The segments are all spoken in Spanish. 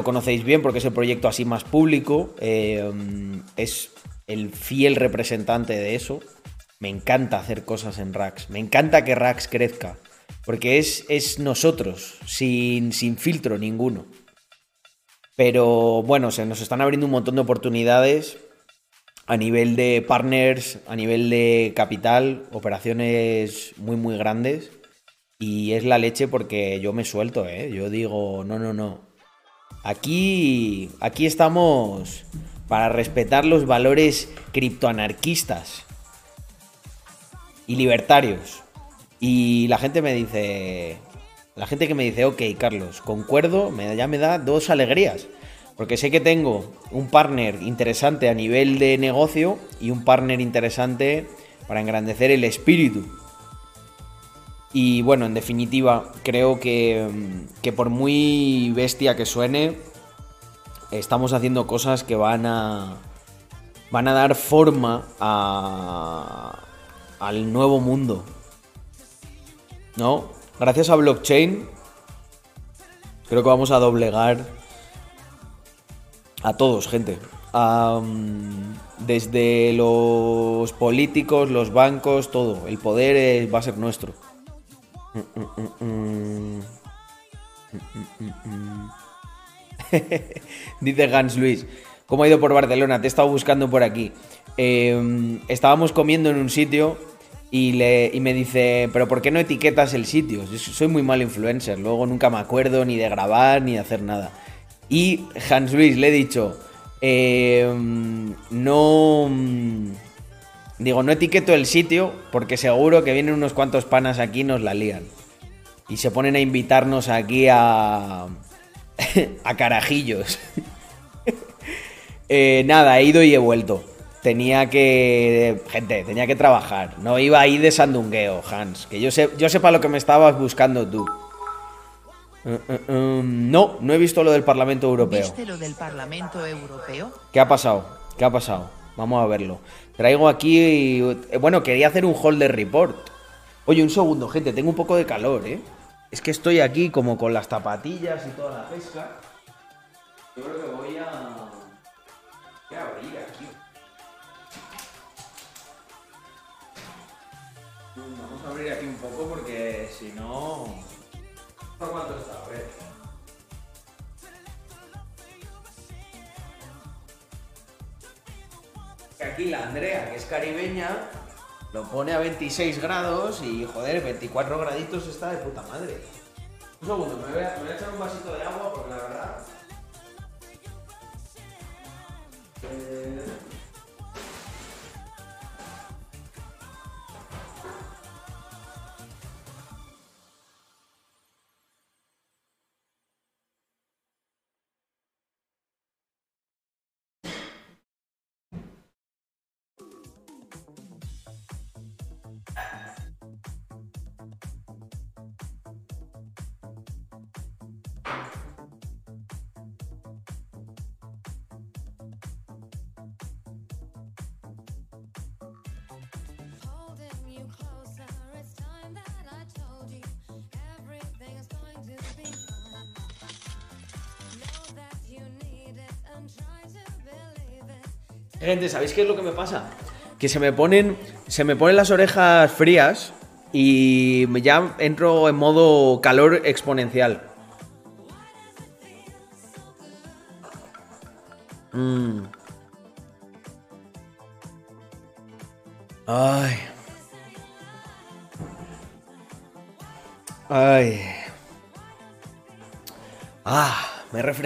lo conocéis bien porque es el proyecto así más público. eh, es el fiel representante de eso. Me encanta hacer cosas en Rax. Me encanta que Rax crezca. Porque es, es nosotros, sin, sin filtro ninguno. Pero bueno, se nos están abriendo un montón de oportunidades a nivel de partners, a nivel de capital, operaciones muy, muy grandes. Y es la leche porque yo me suelto, ¿eh? Yo digo, no, no, no. Aquí, aquí estamos para respetar los valores criptoanarquistas y libertarios. Y la gente me dice, la gente que me dice, ok, Carlos, concuerdo, me, ya me da dos alegrías. Porque sé que tengo un partner interesante a nivel de negocio y un partner interesante para engrandecer el espíritu. Y bueno, en definitiva, creo que, que por muy bestia que suene, estamos haciendo cosas que van a van a dar forma a, al nuevo mundo. ¿No? Gracias a blockchain creo que vamos a doblegar a todos, gente. Desde los políticos, los bancos, todo. El poder es- va a ser nuestro. Dice Hans Luis, ¿cómo ha ido por Barcelona? Te he estado buscando por aquí. Eh, estábamos comiendo en un sitio y, le, y me dice, pero ¿por qué no etiquetas el sitio? Soy muy mal influencer, luego nunca me acuerdo ni de grabar ni de hacer nada. Y Hans Luis le he dicho, eh, no... Digo, no etiqueto el sitio porque seguro que vienen unos cuantos panas aquí y nos la lían. Y se ponen a invitarnos aquí a... a carajillos. Eh, nada, he ido y he vuelto. Tenía que... Gente, tenía que trabajar. No iba ahí de sandungueo, Hans. Que yo, sé, yo sepa lo que me estabas buscando tú. Eh, eh, eh, no, no he visto lo del Parlamento Europeo. ¿Viste lo del Parlamento Europeo? ¿Qué ha pasado? ¿Qué ha pasado? Vamos a verlo. Traigo aquí. eh, Bueno, quería hacer un holder report. Oye, un segundo, gente, tengo un poco de calor, ¿eh? Es que estoy aquí como con las zapatillas y toda la pesca. Yo creo que voy a. Voy a abrir aquí. Mm, Vamos a abrir aquí un poco porque si no. ¿Por cuánto está? A ver. Aquí la Andrea, que es caribeña, lo pone a 26 grados y joder, 24 graditos está de puta madre. Un segundo, me voy a, me voy a echar un vasito de agua porque la verdad. Eh, Gente, ¿sabéis qué es lo que me pasa? Que se me ponen. Se me ponen las orejas frías y ya entro en modo calor exponencial.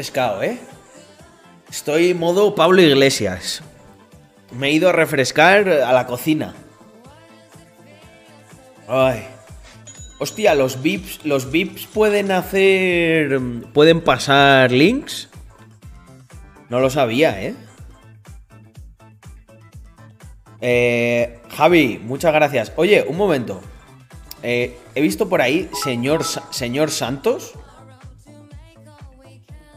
Refrescado, ¿eh? Estoy modo Pablo Iglesias. Me he ido a refrescar a la cocina. Ay. Hostia, los VIPs, los VIPs pueden hacer. pueden pasar links. No lo sabía, ¿eh? Eh, Javi, muchas gracias. Oye, un momento. Eh, he visto por ahí señor, señor Santos.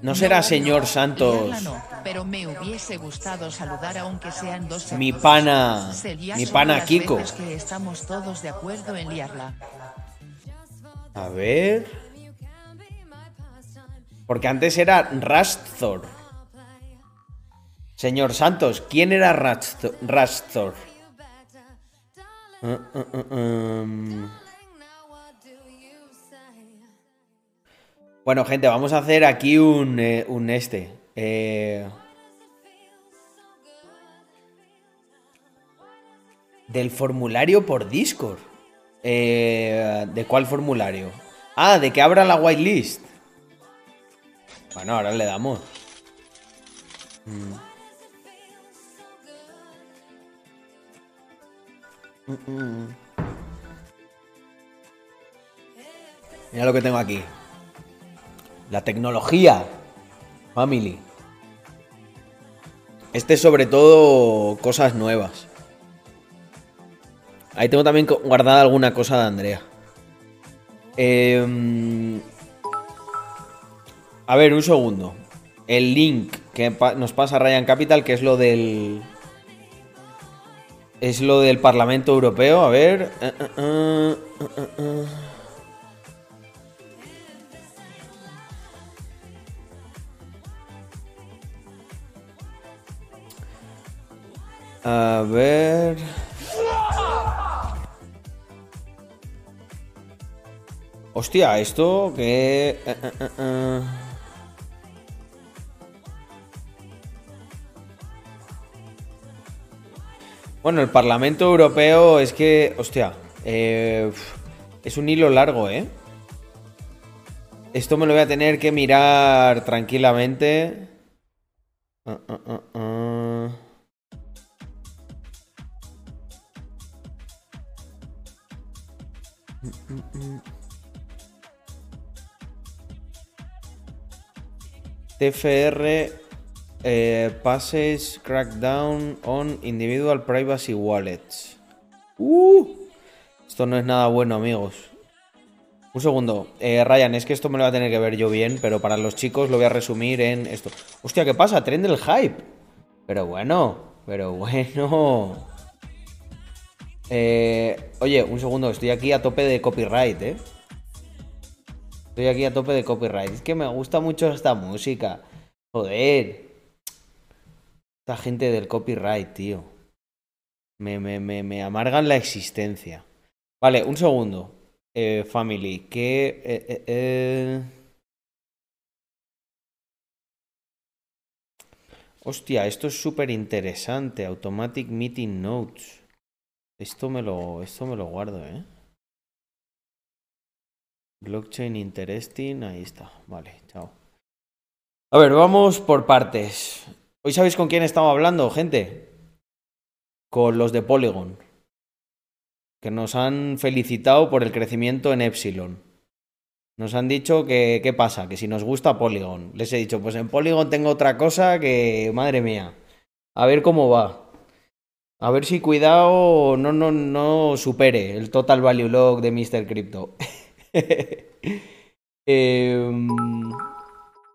¿No será señor Santos? No, pero me hubiese gustado saludar aunque sean dos Mi pana- mi pana Kiko. que estamos todos de acuerdo en liarla. A ver. Porque antes era Rastor. Señor Santos, ¿quién era Rastor? Rastor? Uh, uh, uh, um. Bueno, gente, vamos a hacer aquí un, eh, un este. Eh, del formulario por Discord. Eh, ¿De cuál formulario? Ah, de que abra la whitelist. Bueno, ahora le damos. Mm. Mm, mm. Mira lo que tengo aquí. La tecnología. Family. Este es sobre todo cosas nuevas. Ahí tengo también guardada alguna cosa de Andrea. Em, a ver, un segundo. El link que nos pasa Ryan Capital, que es lo del. Es lo del Parlamento Europeo. A ver. eh, eh, eh, A ver. Hostia, esto que. eh, eh, eh. Bueno, el Parlamento Europeo es que. Hostia. es un hilo largo, ¿eh? Esto me lo voy a tener que mirar tranquilamente. Ah, ah, TFR eh, crackdown on individual privacy wallets. Uh, esto no es nada bueno, amigos. Un segundo, eh, Ryan, es que esto me lo voy a tener que ver yo bien, pero para los chicos lo voy a resumir en esto. Hostia, ¿qué pasa? Tren del hype. Pero bueno, pero bueno. Eh, oye, un segundo, estoy aquí a tope de copyright, ¿eh? Estoy aquí a tope de copyright. Es que me gusta mucho esta música. Joder. Esta gente del copyright, tío. Me, me, me, me amargan la existencia. Vale, un segundo. Eh, family, que... eh, eh. Hostia, esto es súper interesante. Automatic Meeting Notes. Esto me lo, esto me lo guardo, ¿eh? Blockchain interesting, ahí está. Vale, chao. A ver, vamos por partes. ¿Hoy sabéis con quién estamos hablando, gente? Con los de Polygon. Que nos han felicitado por el crecimiento en Epsilon. Nos han dicho que, ¿qué pasa? Que si nos gusta Polygon. Les he dicho, pues en Polygon tengo otra cosa que, madre mía. A ver cómo va. A ver si cuidado no, no, no supere el total value log de Mr. Crypto. Em,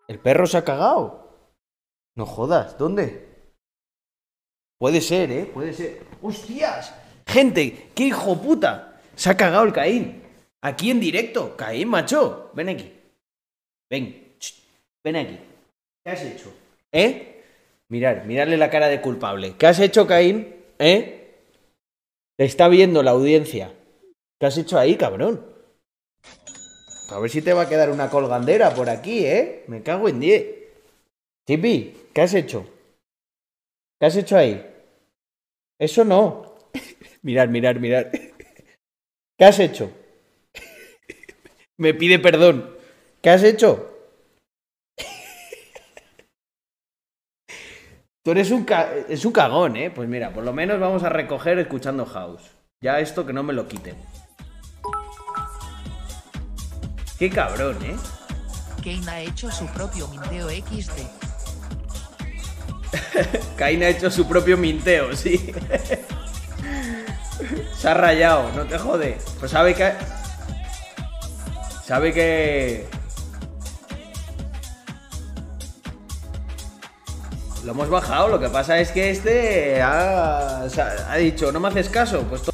el perro se ha cagado. No jodas, ¿dónde? Puede ser, ¿eh? Puede ser. ¡Hostias! Gente, qué hijo puta. Se ha cagado el Caín. Aquí en directo. Caín, macho. Ven aquí. Ven. Ven aquí. ¿Qué has hecho? ¿Eh? Mirar, mirarle la cara de culpable. ¿Qué has hecho, Caín? ¿Eh? Te está viendo la audiencia. ¿Qué has hecho ahí, cabrón? A ver si te va a quedar una colgandera por aquí, ¿eh? Me cago en 10. Tipi, ¿qué has hecho? ¿Qué has hecho ahí? Eso no. mirar, mirar, mirar. ¿Qué has hecho? Me pide perdón. ¿Qué has hecho? Tú eres un, ca- es un cagón, ¿eh? Pues mira, por lo menos vamos a recoger escuchando House. Ya esto que no me lo quiten. Qué cabrón, ¿eh? Kane ha hecho su propio minteo XD. Cain ha hecho su propio minteo, sí. Se ha rayado, no te jode. Pues sabe que. Sabe que. Lo hemos bajado, lo que pasa es que este ha, ha dicho, no me haces caso, pues to-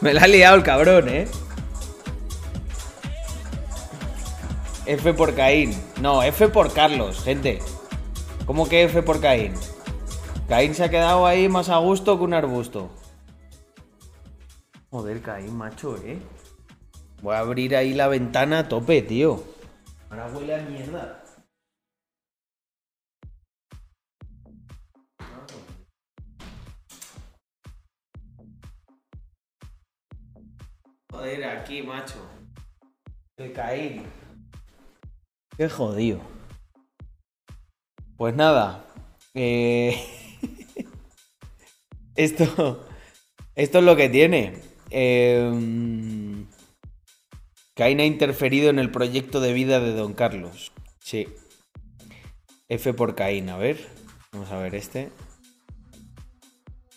Me la ha liado el cabrón, ¿eh? F por Caín. No, F por Carlos, gente. ¿Cómo que F por Caín? Caín se ha quedado ahí más a gusto que un arbusto. Joder, Caín, macho, ¿eh? Voy a abrir ahí la ventana a tope, tío. Ahora huele a mierda. Joder, aquí, macho. El Caín. Qué jodido. Pues nada. eh, esto. Esto es lo que tiene. Eh, Caín ha interferido en el proyecto de vida de Don Carlos. Sí. F por Caín, a ver. Vamos a ver este.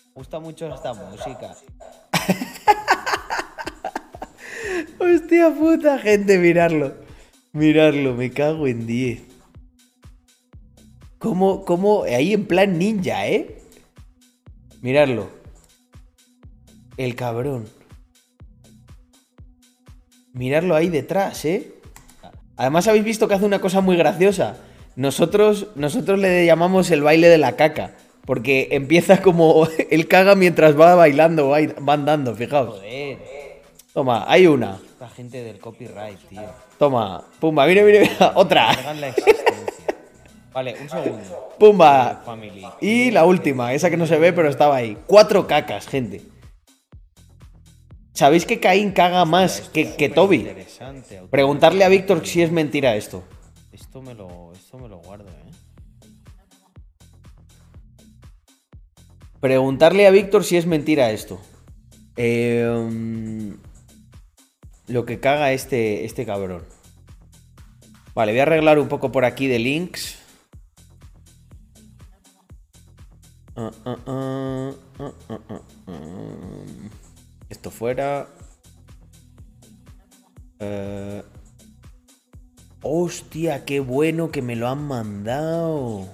Me gusta mucho esta música. Hostia puta, gente, mirarlo. Mirarlo, me cago en 10. ¿Cómo, cómo? Ahí en plan ninja, ¿eh? Mirarlo. El cabrón. Mirarlo ahí detrás, ¿eh? Además habéis visto que hace una cosa muy graciosa. Nosotros, nosotros le llamamos el baile de la caca. Porque empieza como él caga mientras va bailando, va, andando, fijaos. Toma, hay una. La gente del copyright, tío. Toma, pumba, mire, mire, mira, otra. Vale, un segundo. Pumba. Family. Y la última, esa que no se ve, pero estaba ahí. Cuatro cacas, gente. ¿Sabéis que Caín caga más que, que Toby? Preguntarle a Víctor si es mentira esto. Esto me lo, esto me lo guardo, eh. Preguntarle a Víctor si es mentira esto. Eh, mm, lo que caga este, este cabrón. Vale, voy a arreglar un poco por aquí de links. Ah, ah, ah. Esto fuera. Eh, Hostia, qué bueno que me lo han mandado.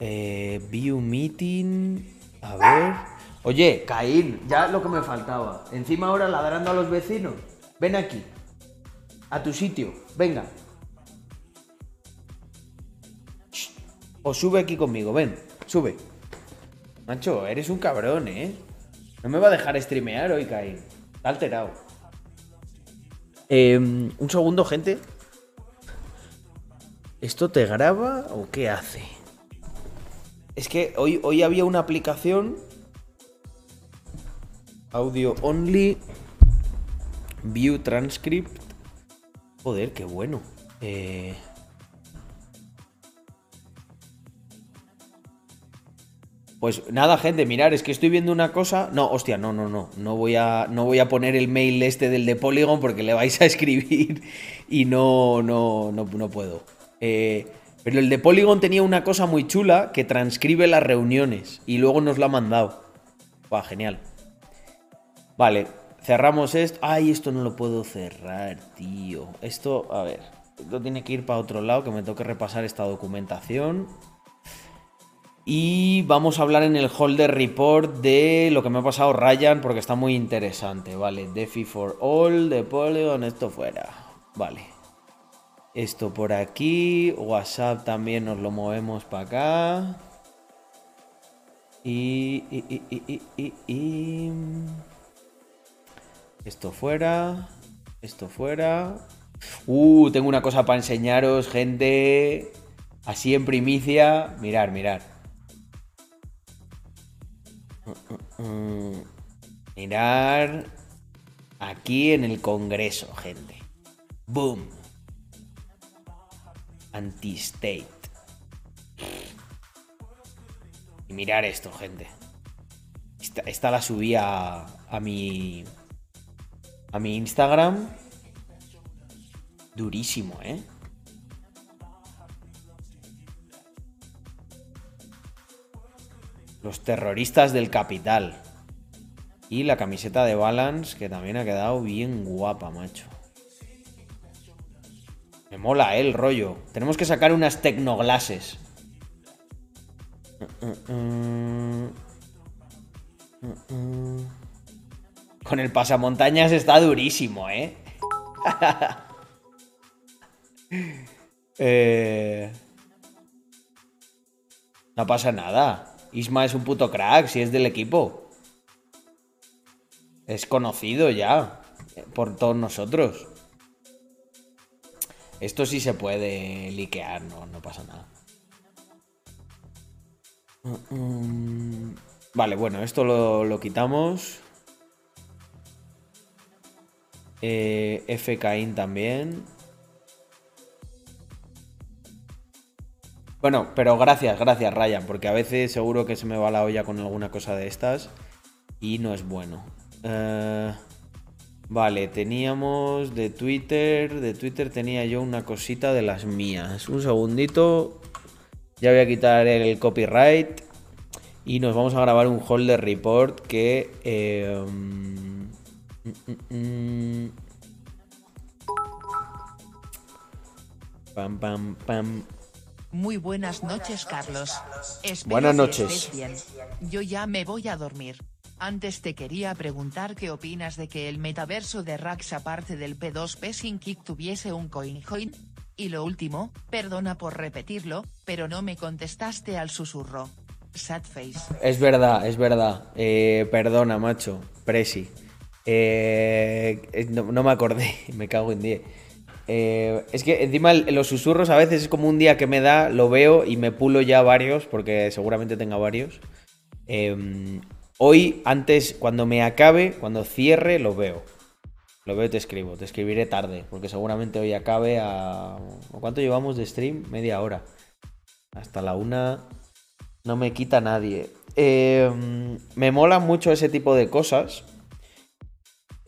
Eh, view meeting. A ver. Oye, Caín, ya lo que me faltaba. Encima ahora ladrando a los vecinos. Ven aquí. A tu sitio. Venga. Shh. O sube aquí conmigo. Ven, sube. Macho, eres un cabrón, ¿eh? No me va a dejar streamear hoy, Caín. Está alterado. Eh, un segundo, gente. ¿Esto te graba o qué hace? Es que hoy, hoy había una aplicación. Audio only. View transcript. Joder, qué bueno. Eh, Pues nada, gente, mirar, es que estoy viendo una cosa. No, hostia, no, no, no. No voy a, no voy a poner el mail este del de Polygon porque le vais a escribir y no, no, no, no puedo. Eh, pero el de Polygon tenía una cosa muy chula que transcribe las reuniones y luego nos la ha mandado. Va, genial. Vale, cerramos esto. Ay, esto no lo puedo cerrar, tío. Esto, a ver, esto tiene que ir para otro lado que me toque repasar esta documentación. Y vamos a hablar en el Holder Report de lo que me ha pasado Ryan porque está muy interesante. Vale, Defi for All, de Polygon, esto fuera. Vale. Esto por aquí. WhatsApp también nos lo movemos para acá. Y. Esto fuera. Esto fuera. Uh, tengo una cosa para enseñaros, gente. Así en primicia. Mirar, mirar. Mirar aquí en el Congreso, gente. Boom. Anti-state. Y mirar esto, gente. Esta, esta la subí a, a mi. A mi Instagram. Durísimo, ¿eh? Los terroristas del capital. Y la camiseta de Balance, que también ha quedado bien guapa, macho. Me mola, ¿eh? El rollo. Tenemos que sacar unas tecnoglases. Con el pasamontañas está durísimo, ¿eh? Eh, No pasa nada. Isma es un puto crack, si es del equipo. Es conocido ya eh, por todos nosotros. Esto sí se puede liquear, no, no pasa nada. Mm, mm. Vale, bueno, esto lo, lo quitamos. Eh, FKIN también. Bueno, pero gracias, gracias Ryan, porque a veces seguro que se me va la olla con alguna cosa de estas y no es bueno. Eh, vale, teníamos de Twitter, de Twitter tenía yo una cosita de las mías. Un segundito, ya voy a quitar el copyright y nos vamos a grabar un holder report que... eh, mm, mm, mm. Pam, pam, pam. Muy buenas noches, Carlos. Espero Buenas que noches. estés bien. Yo ya me voy a dormir. Antes te quería preguntar qué opinas de que el metaverso de Rax aparte del P2P sin kick tuviese un coinjoin. Y lo último, perdona por repetirlo, pero no me contestaste al susurro. Sad face. Es verdad, es verdad. Eh, perdona, macho. Presi. Eh, eh, no, me acordé, me cago en 10. Eh, es que encima los susurros a veces es como un día que me da, lo veo y me pulo ya varios, porque seguramente tenga varios. Eh, hoy, antes, cuando me acabe, cuando cierre, lo veo. Lo veo y te escribo. Te escribiré tarde, porque seguramente hoy acabe a... ¿a ¿Cuánto llevamos de stream? Media hora. Hasta la una no me quita nadie. Eh, me mola mucho ese tipo de cosas.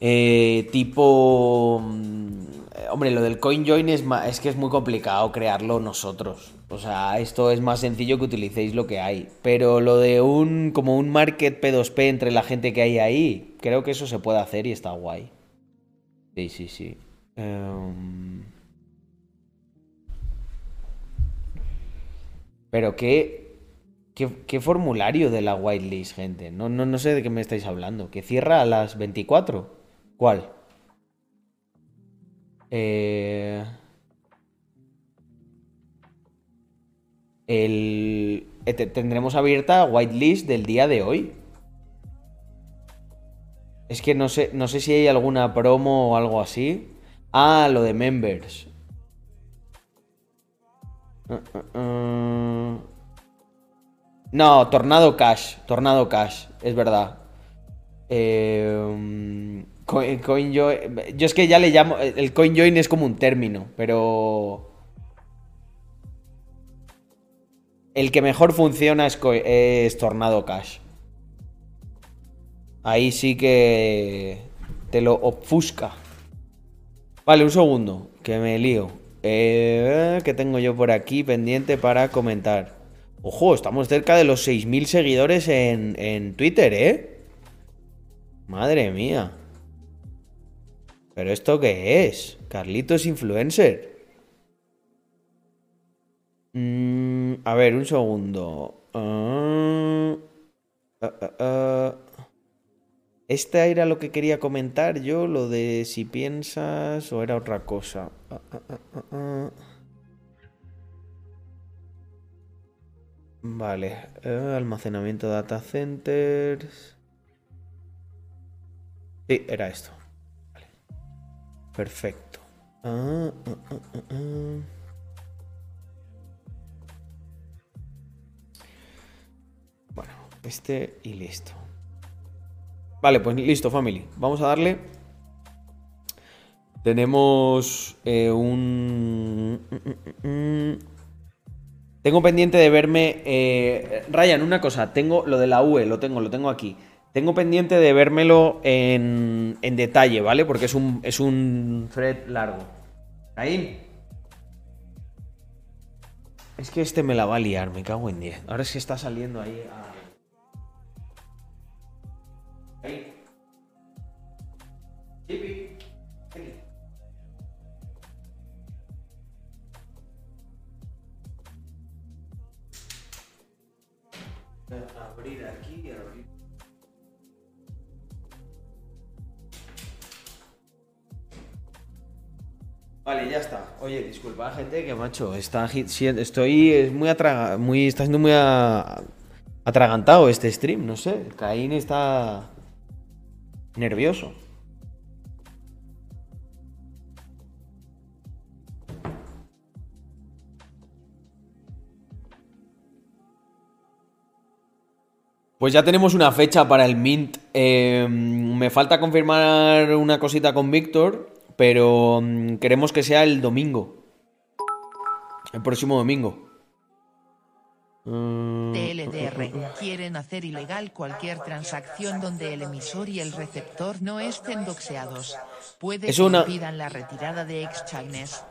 Eh, tipo... mm, Hombre, lo del CoinJoin es, es que es muy complicado crearlo nosotros. O sea, esto es más sencillo que utilicéis lo que hay. Pero lo de un... como un market P2P entre la gente que hay ahí, creo que eso se puede hacer y está guay. Sí, sí, sí. Em, Pero qué, qué, qué formulario de la whitelist, gente. No, no, no sé de qué me estáis hablando. ¿Que cierra a las 24? ¿Cuál? Eh, el, eh, te- tendremos abierta whitelist del día de hoy. Es que no sé, no sé si hay alguna promo o algo así. Ah, lo de members. Uh, uh, uh. No, Tornado Cash. Tornado Cash, es verdad. Eh, coin, CoinJoin- Yo es que ya le llamo. El CoinJoin es como un término, pero. El que mejor funciona es, Tornado Cash. Ahí sí que te lo ofusca. Vale, un segundo, que me lío. Eh, ¿Qué tengo yo por aquí pendiente para comentar? Ojo, estamos cerca de los 6.000 seguidores en, en Twitter, ¿eh? Madre mía. ¿Pero esto qué es? Carlitos Influencer. Mm, a ver, un segundo. Esta era lo que quería comentar yo, lo de si piensas o era otra cosa. Vale, eh, almacenamiento data centers. Sí, era esto. Perfecto. Ah, ah, ah. Bueno, este y listo. Vale, pues listo, family. Vamos a darle. Tenemos eh, un... Tengo pendiente de verme... eh, Ryan, una cosa. Tengo lo de la UE, lo tengo, lo tengo aquí. Tengo pendiente de vérmelo en, en detalle, ¿vale? Porque es un, es un thread largo. Ahí. Es que este me la va a liar, me cago en 10. Ahora es que está saliendo ahí a... Vale, ya está. Oye, disculpa, gente, que macho, está, estoy es muy atraga, muy, está siendo muy atragantado este stream, no sé. Caín está nervioso. Pues ya tenemos una fecha para el Mint. Eh, me falta confirmar una cosita con Víctor, pero mm, queremos que sea el domingo. El próximo domingo. Mm, TLDR. Quieren hacer ilegal cualquier transacción donde el emisor y el receptor no estén doxeados. Puede Es que una- impidan la retirada de exchanges.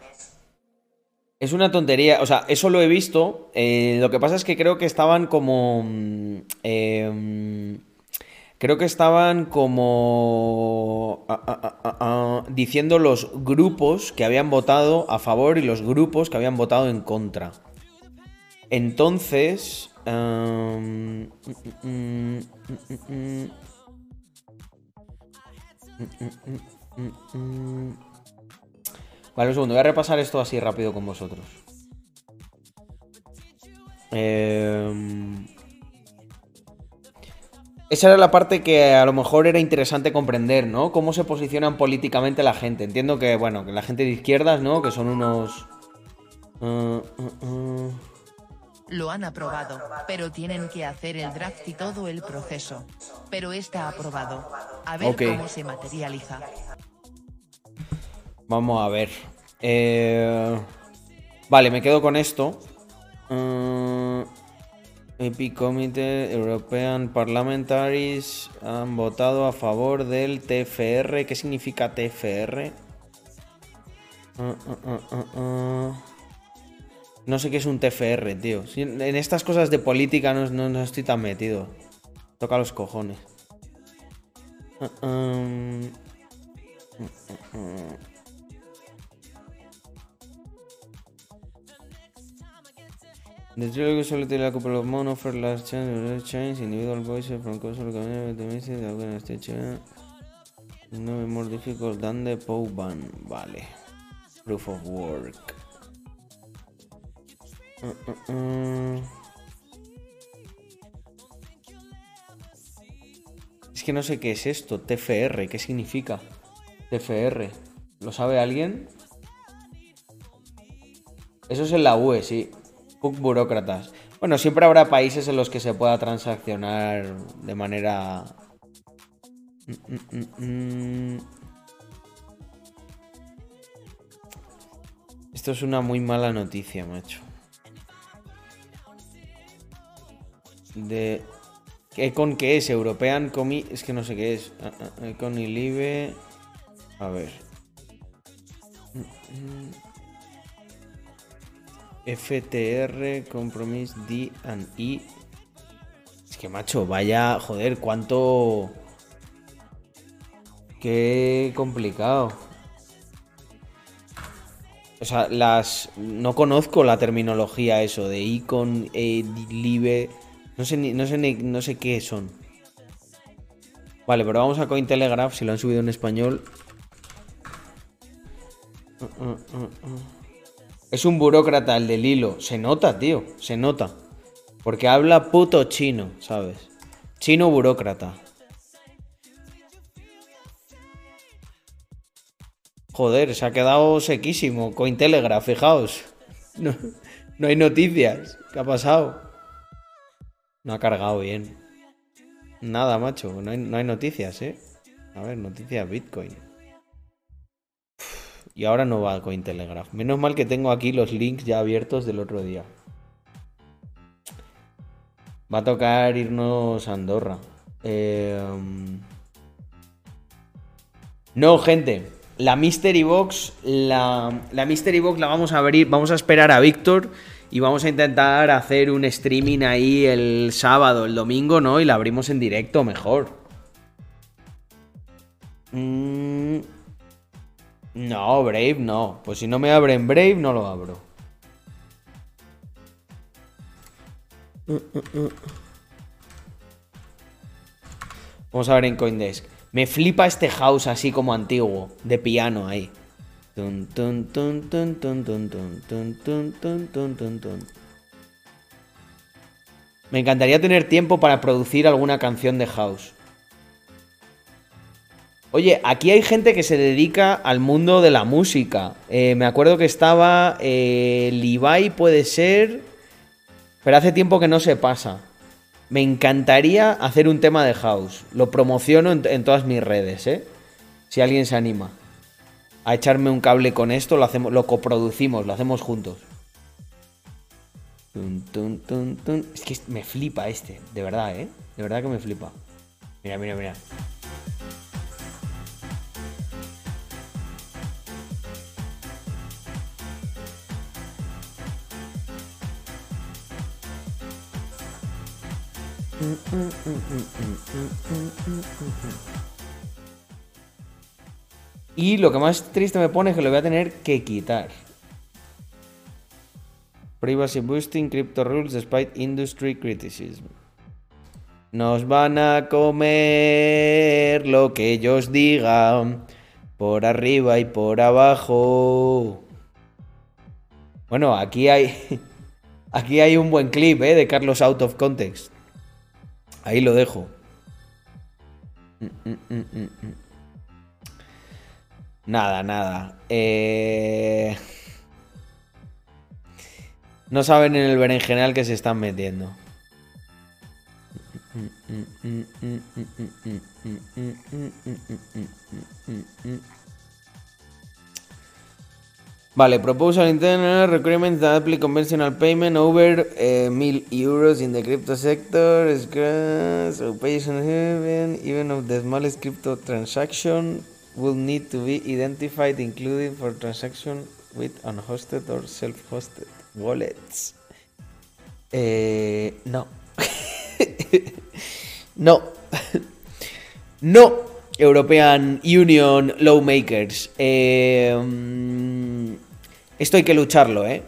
Es una tontería, o sea, eso lo he visto. eh, lo que pasa es que creo que estaban como. mm, em, Creo que estaban como ah, ah, ah, diciendo los grupos que habían votado a favor y los grupos que habían votado en contra. Entonces... Em, vale, un segundo, voy a repasar esto así rápido con vosotros. Eh, esa era la parte que a lo mejor era interesante comprender, ¿no? Cómo se posicionan políticamente la gente. Entiendo que, bueno, que la gente de izquierdas, ¿no? Que son unos... uh, uh, uh. Lo han aprobado, pero tienen que hacer el draft y todo el proceso. Pero está aprobado. A ver cómo se materializa. Vamos a ver. Eh, Vale, me quedo con esto. Epic Committee European Parliamentaries han votado a favor del TFR. ¿Qué significa TFR? Uh, uh, uh. No sé qué es un TFR, tío. En estas cosas de política no, estoy tan metido. Toca los cojones. Um, The trilogy solo tiene la couple of mono for last chance, change, individual voices from console community, the message, the organization. No more difficult than the POBAN. Vale. Proof of work. Uh, uh, uh. Es que no sé qué es esto. TFR, ¿qué significa? TFR. ¿Lo sabe alguien? Eso es en la UE, sí. Burócratas. Bueno, siempre habrá países en los que se pueda transaccionar de manera. Esto es una muy mala noticia, macho. De. ¿Econ qué es? European Comi. Es que no sé qué es. Ah, ah, Econ y Live. A ver. FTR, Compromise D and E. Es que macho, vaya, joder, cuánto. Qué complicado. O sea, las. No conozco la terminología eso de icon, eh, live. No sé, ni- no, sé ni- no sé qué son. Vale, pero vamos a Cointelegraph, si lo han subido en español. Uh, uh, uh. Es un burócrata el del hilo. Se nota, tío. Se nota. Porque habla puto chino, ¿sabes? Chino burócrata. Joder, se ha quedado sequísimo. Cointelegraph, fijaos. No, no hay noticias. ¿Qué ha pasado? No ha cargado bien. Nada, macho. No hay, no hay noticias, ¿eh? A ver, noticias Bitcoin. Y ahora no va a Cointelegraph. Menos mal que tengo aquí los links ya abiertos del otro día. Va a tocar irnos a Andorra. Eh, No, gente. La Mystery Box. La, la Mystery Box la vamos a abrir. Vamos a esperar a Víctor. Y vamos a intentar hacer un streaming ahí el sábado, el domingo, ¿no? Y la abrimos en directo mejor. Mm, no, Brave no. Pues si no me abren Brave, no lo abro. Vamos a ver en Coindesk. Me flipa este house así como antiguo, de piano ahí. Me encantaría tener tiempo para producir alguna canción de house. Oye, aquí hay gente que se dedica al mundo de la música. Eh, me acuerdo que estaba eh, Levi, puede ser, pero hace tiempo que no se pasa. Me encantaría hacer un tema de house. Lo promociono en, todas mis redes, ¿eh? Si alguien se anima a echarme un cable con esto, lo hacemos, lo coproducimos, lo hacemos juntos. Es que me flipa este, de verdad, ¿eh? De verdad que me flipa. Mira, mira, mira. Y lo que más triste me pone es que lo voy a tener que quitar. Privacy boosting crypto rules despite industry criticism. Nos van a comer lo que ellos digan. Por arriba y por abajo. Bueno, aquí hay. Aquí hay un buen clip, ¿eh? De Carlos Out of Context. Ahí lo dejo. Mm, mm, mm, mm, mm. Nada, nada. Eh... No saben en el berenjenal que se están metiendo. Vale, proposal internal requirements that apply conventional payment over eh, 1000 euros in the crypto sector. is gra- So patient haven, even of the smallest crypto transaction will need to be identified, including for transaction with unhosted or self-hosted wallets. Eh, no. no. no. European Union Lawmakers. Eh, mm, esto hay que lucharlo, ¿eh?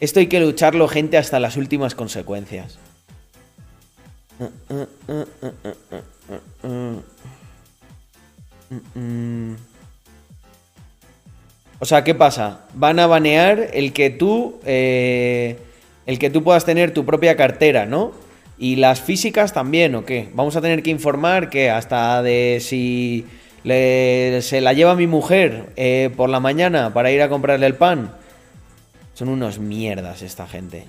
Esto hay que lucharlo, gente, hasta las últimas consecuencias. O sea, ¿qué pasa? Van a banear el que tú. eh, el que tú puedas tener tu propia cartera, ¿no? Y las físicas también, ¿o qué? Vamos a tener que informar que hasta de si le- se la lleva mi mujer eh, por la mañana para ir a comprarle el pan. Son unos mierdas esta gente.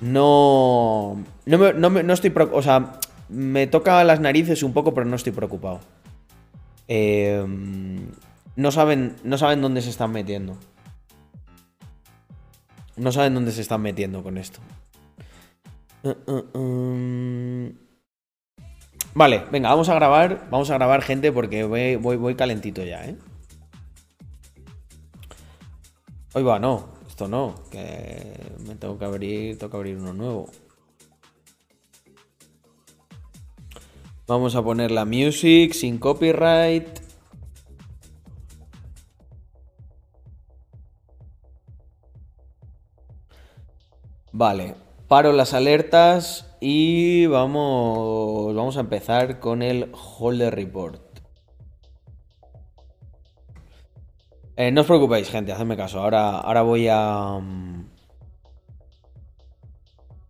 No. No, me- no no estoy. O sea, me toca las narices un poco, pero no estoy preocupado. Eh, no saben, no saben dónde se están metiendo. No saben dónde se están metiendo con esto. Uh, uh, um. Vale, venga, vamos a grabar. Vamos a grabar, gente, porque voy, voy, voy calentito ya, ¿eh? Hoy va, no. Esto no. Que me tengo que abrir. Tengo que abrir uno nuevo. Vamos a poner la music sin copyright. Vale, paro las alertas y vamos, vamos a empezar con el Holder Report. Eh, no os preocupéis, gente, hacedme caso. Ahora, ahora voy a... mm,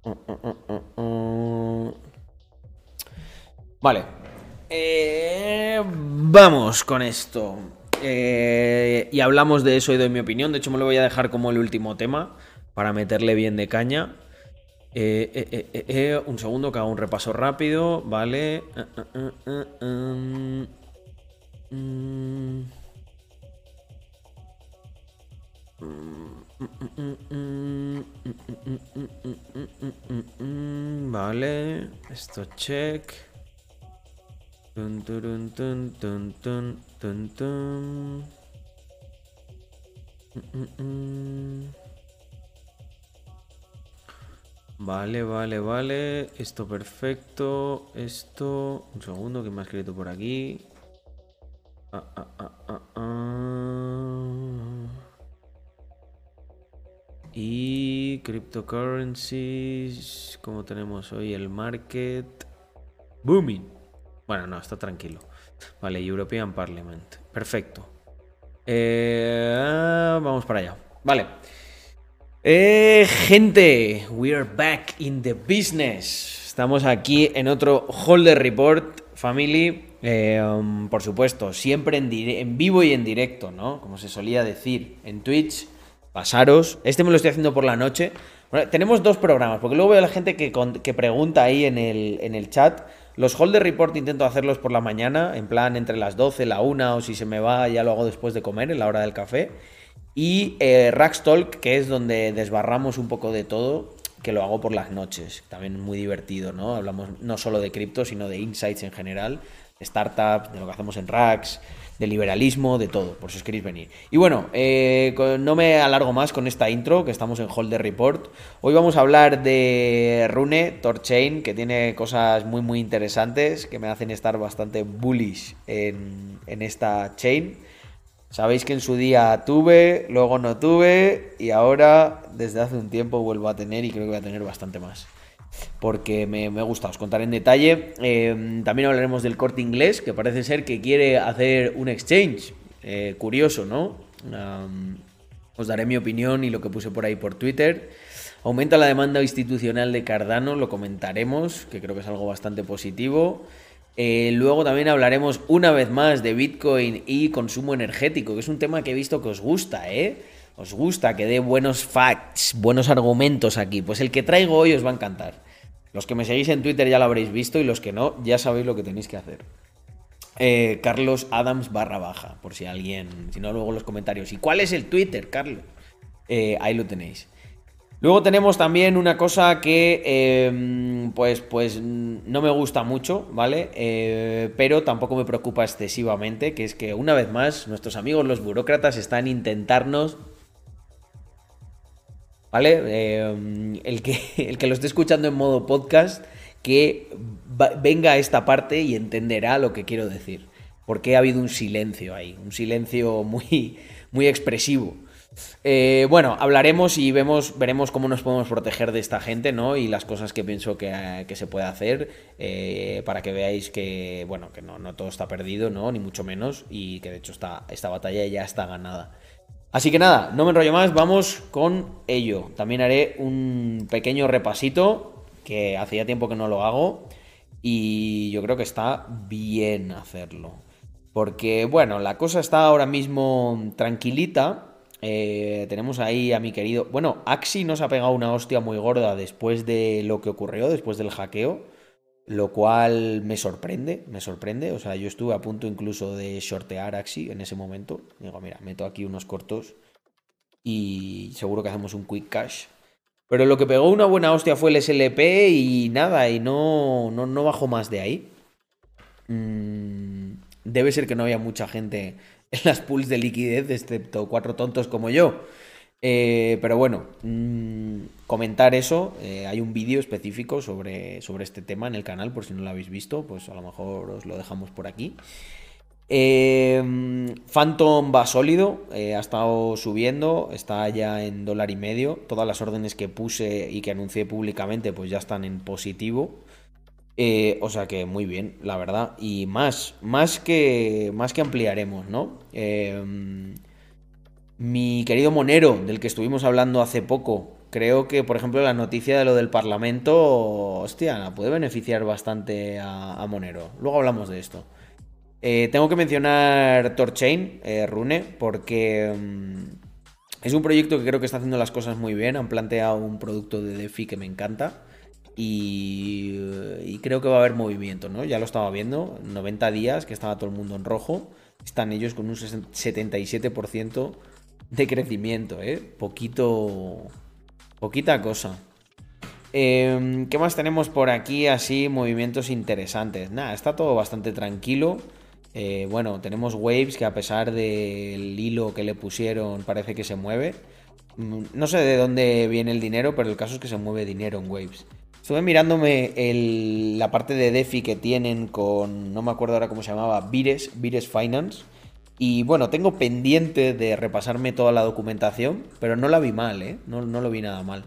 mm, mm. Vale. Eh, vamos con esto. Eh, y hablamos de eso y doy mi opinión. De hecho, me lo voy a dejar como el último tema para meterle bien de caña. Eh, eh, eh, eh, eh, un segundo que haga un repaso rápido. Vale. Eh. Mm. Vale, esto check. Vale, vale, vale. Esto perfecto. Esto. Un segundo, que me ha escrito por aquí. Ah, ah, ah, ah, ah. Y cryptocurrencies. Como tenemos hoy el market. Booming. Bueno, no, está tranquilo. Vale, European Parliament. Perfecto. Eh, vamos para allá. Vale. Eh, gente, we are back in the business. Estamos aquí en otro Holder Report, family. Eh, um, por supuesto, siempre en, vivo y en directo, ¿no? Como se solía decir en Twitch. Pasaros. Este me lo estoy haciendo por la noche. Tenemos dos programas, porque luego veo a la gente que pregunta ahí en el, en el chat. Los Holder Report intento hacerlos por la mañana, en plan entre las 12, la 1, o si se me va, ya lo hago después de comer, en la hora del café. Y eh, Rax Talk, que es donde desbarramos un poco de todo, que lo hago por las noches. También muy divertido, ¿no? Hablamos no solo de cripto, sino de insights en general, de startups, de lo que hacemos en Rax, de liberalismo, de todo, por si os queréis venir. Y bueno, eh, no me alargo más con esta intro, que estamos en Holder Report. Hoy vamos a hablar de Rune, Torchain, que tiene cosas muy, muy interesantes, que me hacen estar bastante bullish en, en esta chain. Sabéis que en su día tuve, luego no tuve y ahora desde hace un tiempo vuelvo a tener y creo que voy a tener bastante más. Porque me, gusta, os contaré en detalle. Eh, también hablaremos del corte inglés, que parece ser que quiere hacer un exchange. Eh, curioso, ¿no? Os daré mi opinión y lo que puse por ahí por Twitter. Aumenta la demanda institucional de Cardano, lo comentaremos, que creo que es algo bastante positivo. Eh, luego también hablaremos una vez más de Bitcoin y consumo energético, que es un tema que he visto que os gusta, ¿eh? Os gusta que dé buenos facts, buenos argumentos aquí. Pues el que traigo hoy os va a encantar. Los que me seguís en Twitter ya lo habréis visto y los que no, ya sabéis lo que tenéis que hacer. Eh, Carlos Adams barra baja, por si alguien, si no luego los comentarios. ¿Y cuál es el Twitter, Carlos? Eh, ahí lo tenéis. Luego tenemos también una cosa que eh, pues, pues no me gusta mucho, ¿vale? Eh, pero tampoco me preocupa excesivamente, que es que una vez más nuestros amigos los burócratas están intentarnos ¿vale? Eh, el, que, el que lo esté escuchando en modo podcast, que venga a esta parte y entenderá lo que quiero decir. Porque ha habido un silencio ahí, un silencio muy, muy expresivo. Eh, bueno, hablaremos y vemos, veremos cómo nos podemos proteger de esta gente, ¿no? Y las cosas que pienso que, se puede hacer eh, para que veáis que, bueno, que no, no todo está perdido, ¿no? Ni mucho menos, y que de hecho esta, esta batalla ya está ganada. Así que nada, no me enrollo más, vamos con ello. También haré un pequeño repasito, que hacía tiempo que no lo hago, y yo creo que está bien hacerlo. Porque, bueno, la cosa está ahora mismo tranquilita. Eh, tenemos ahí a mi querido... Bueno, Axi nos ha pegado una hostia muy gorda después de lo que ocurrió, después del hackeo. Lo cual me sorprende, me sorprende. O sea, yo estuve a punto incluso de shortear Axi en ese momento. Digo, mira, meto aquí unos cortos y seguro que hacemos un quick cash. Pero lo que pegó una buena hostia fue el SLP y nada, y no, no, no bajó más de ahí. Mm, debe ser que no había mucha gente en las pools de liquidez, excepto cuatro tontos como yo. Eh, pero bueno, mm, comentar eso. eh, hay un vídeo específico sobre, sobre este tema en el canal, por si no lo habéis visto, pues a lo mejor os lo dejamos por aquí. Eh, Phantom va sólido, ha estado subiendo, está ya en dólar y medio. Todas las órdenes que puse y que anuncié públicamente, pues ya están en positivo. Eh, o sea que muy bien, la verdad. Y más, más que, más que ampliaremos, ¿no? Eh, mi querido Monero, del que estuvimos hablando hace poco, creo que, por ejemplo, la noticia de lo del Parlamento, hostia, puede beneficiar bastante a, Monero. Luego hablamos de esto. Eh, tengo que mencionar Torchain, eh, Rune, porque mm, es un proyecto que creo que está haciendo las cosas muy bien. Han planteado un producto de DeFi que me encanta. Y, y creo que va a haber movimiento, ¿no? Ya lo estaba viendo, 90 días que estaba todo el mundo en rojo. Están ellos con un 77% de crecimiento, ¿eh? Poquito. Poquita cosa. Eh, ¿Qué más tenemos por aquí? Así, movimientos interesantes. Nada, está todo bastante tranquilo. Eh, bueno, tenemos Waves que a pesar del hilo que le pusieron parece que se mueve. Mm, No sé de dónde viene el dinero, pero el caso es que se mueve dinero en Waves. Estuve mirándome la parte de DeFi que tienen con, no me acuerdo ahora cómo se llamaba, Vires, Vires Finance. Y bueno, tengo pendiente de repasarme toda la documentación, pero no la vi mal, ¿eh? No, no lo vi nada mal.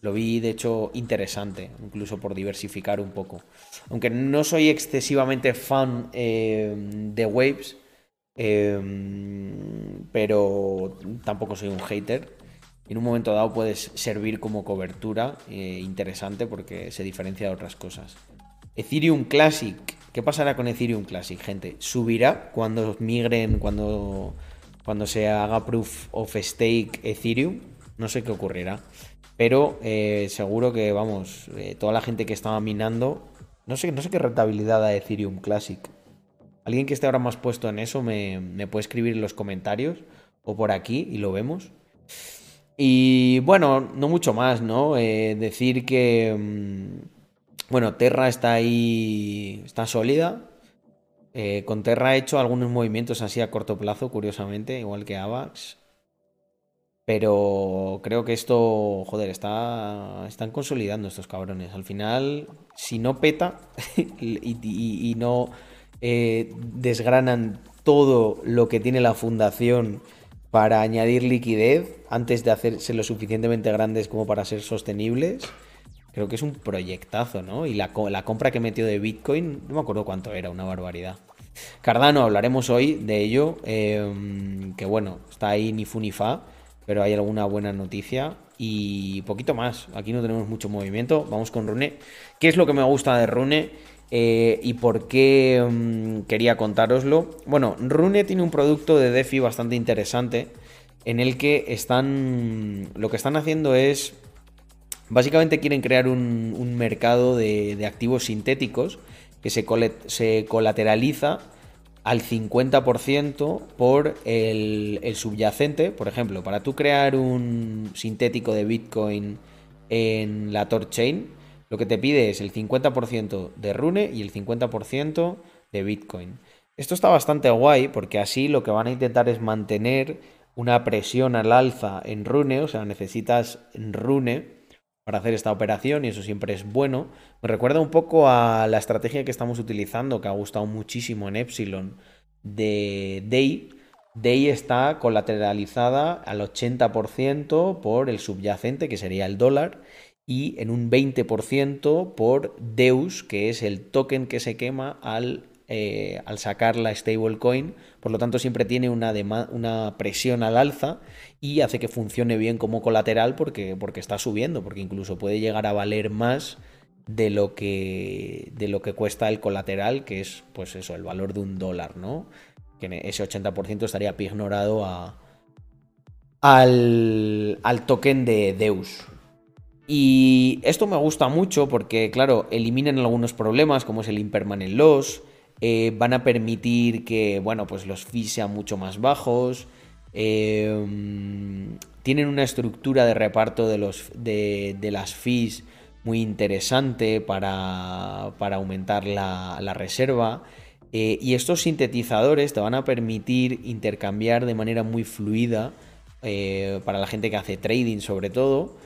Lo vi, de hecho, interesante, incluso por diversificar un poco. Aunque no soy excesivamente fan eh, de Waves, em, pero tampoco soy un hater. En un momento dado puedes servir como cobertura eh, interesante porque se diferencia de otras cosas. Ethereum Classic. ¿Qué pasará con Ethereum Classic, gente? ¿Subirá cuando migren, cuando, cuando se haga proof of stake Ethereum? No sé qué ocurrirá. Pero eh, seguro que, vamos, eh, toda la gente que estaba minando. No sé, no sé qué rentabilidad da Ethereum Classic. Alguien que esté ahora más puesto en eso me, me puede escribir en los comentarios o por aquí y lo vemos. Y bueno, no mucho más, ¿no? Eh, decir que, mm, bueno, Terra está ahí, está sólida. Eh, con Terra ha hecho algunos movimientos así a corto plazo, curiosamente, igual que Avax. Pero creo que esto, joder, está, están consolidando estos cabrones. Al final, si no peta y no eh, desgranan todo lo que tiene la fundación para añadir liquidez antes de hacerse lo suficientemente grandes como para ser sostenibles, creo que es un proyectazo, ¿no? Y la, co- la compra que metió de Bitcoin, no me acuerdo cuánto era, una barbaridad. Cardano, hablaremos hoy de ello, eh, que bueno, está ahí ni fu ni fa, pero hay alguna buena noticia y poquito más. Aquí no tenemos mucho movimiento, vamos con Rune. ¿Qué es lo que me gusta de Rune? Eh, y por qué mm, quería contároslo. Bueno, Rune tiene un producto de DeFi bastante interesante en el que están. Lo que están haciendo es. Básicamente quieren crear un, mercado de, activos sintéticos que se, se colateraliza al 50% por el, el subyacente. Por ejemplo, para tú crear un sintético de Bitcoin en la Torchain, lo que te pide es el 50% de Rune y el 50% de Bitcoin. Esto está bastante guay porque así lo que van a intentar es mantener una presión al alza en Rune, o sea, necesitas Rune para hacer esta operación y eso siempre es bueno. Me recuerda un poco a la estrategia que estamos utilizando, que ha gustado muchísimo en Epsilon, de Day. Day está colateralizada al 80% por el subyacente, que sería el dólar, y en un 20% por Deus, que es el token que se quema al, eh, al sacar la stablecoin. Por lo tanto, siempre tiene una, presión al alza y hace que funcione bien como colateral porque, está subiendo, porque incluso puede llegar a valer más de lo que cuesta el colateral, que es pues eso, el valor de un dólar, ¿no? Que ese 80% estaría pignorado al, al token de Deus. Y esto me gusta mucho porque, claro, eliminan algunos problemas como es el impermanent loss, eh, van a permitir que, bueno, pues los fees sean mucho más bajos, eh, tienen una estructura de reparto de, los, de, de las fees muy interesante para, para aumentar la, reserva. Eh, y estos sintetizadores te van a permitir intercambiar de manera muy fluida eh, para la gente que hace trading sobre todo.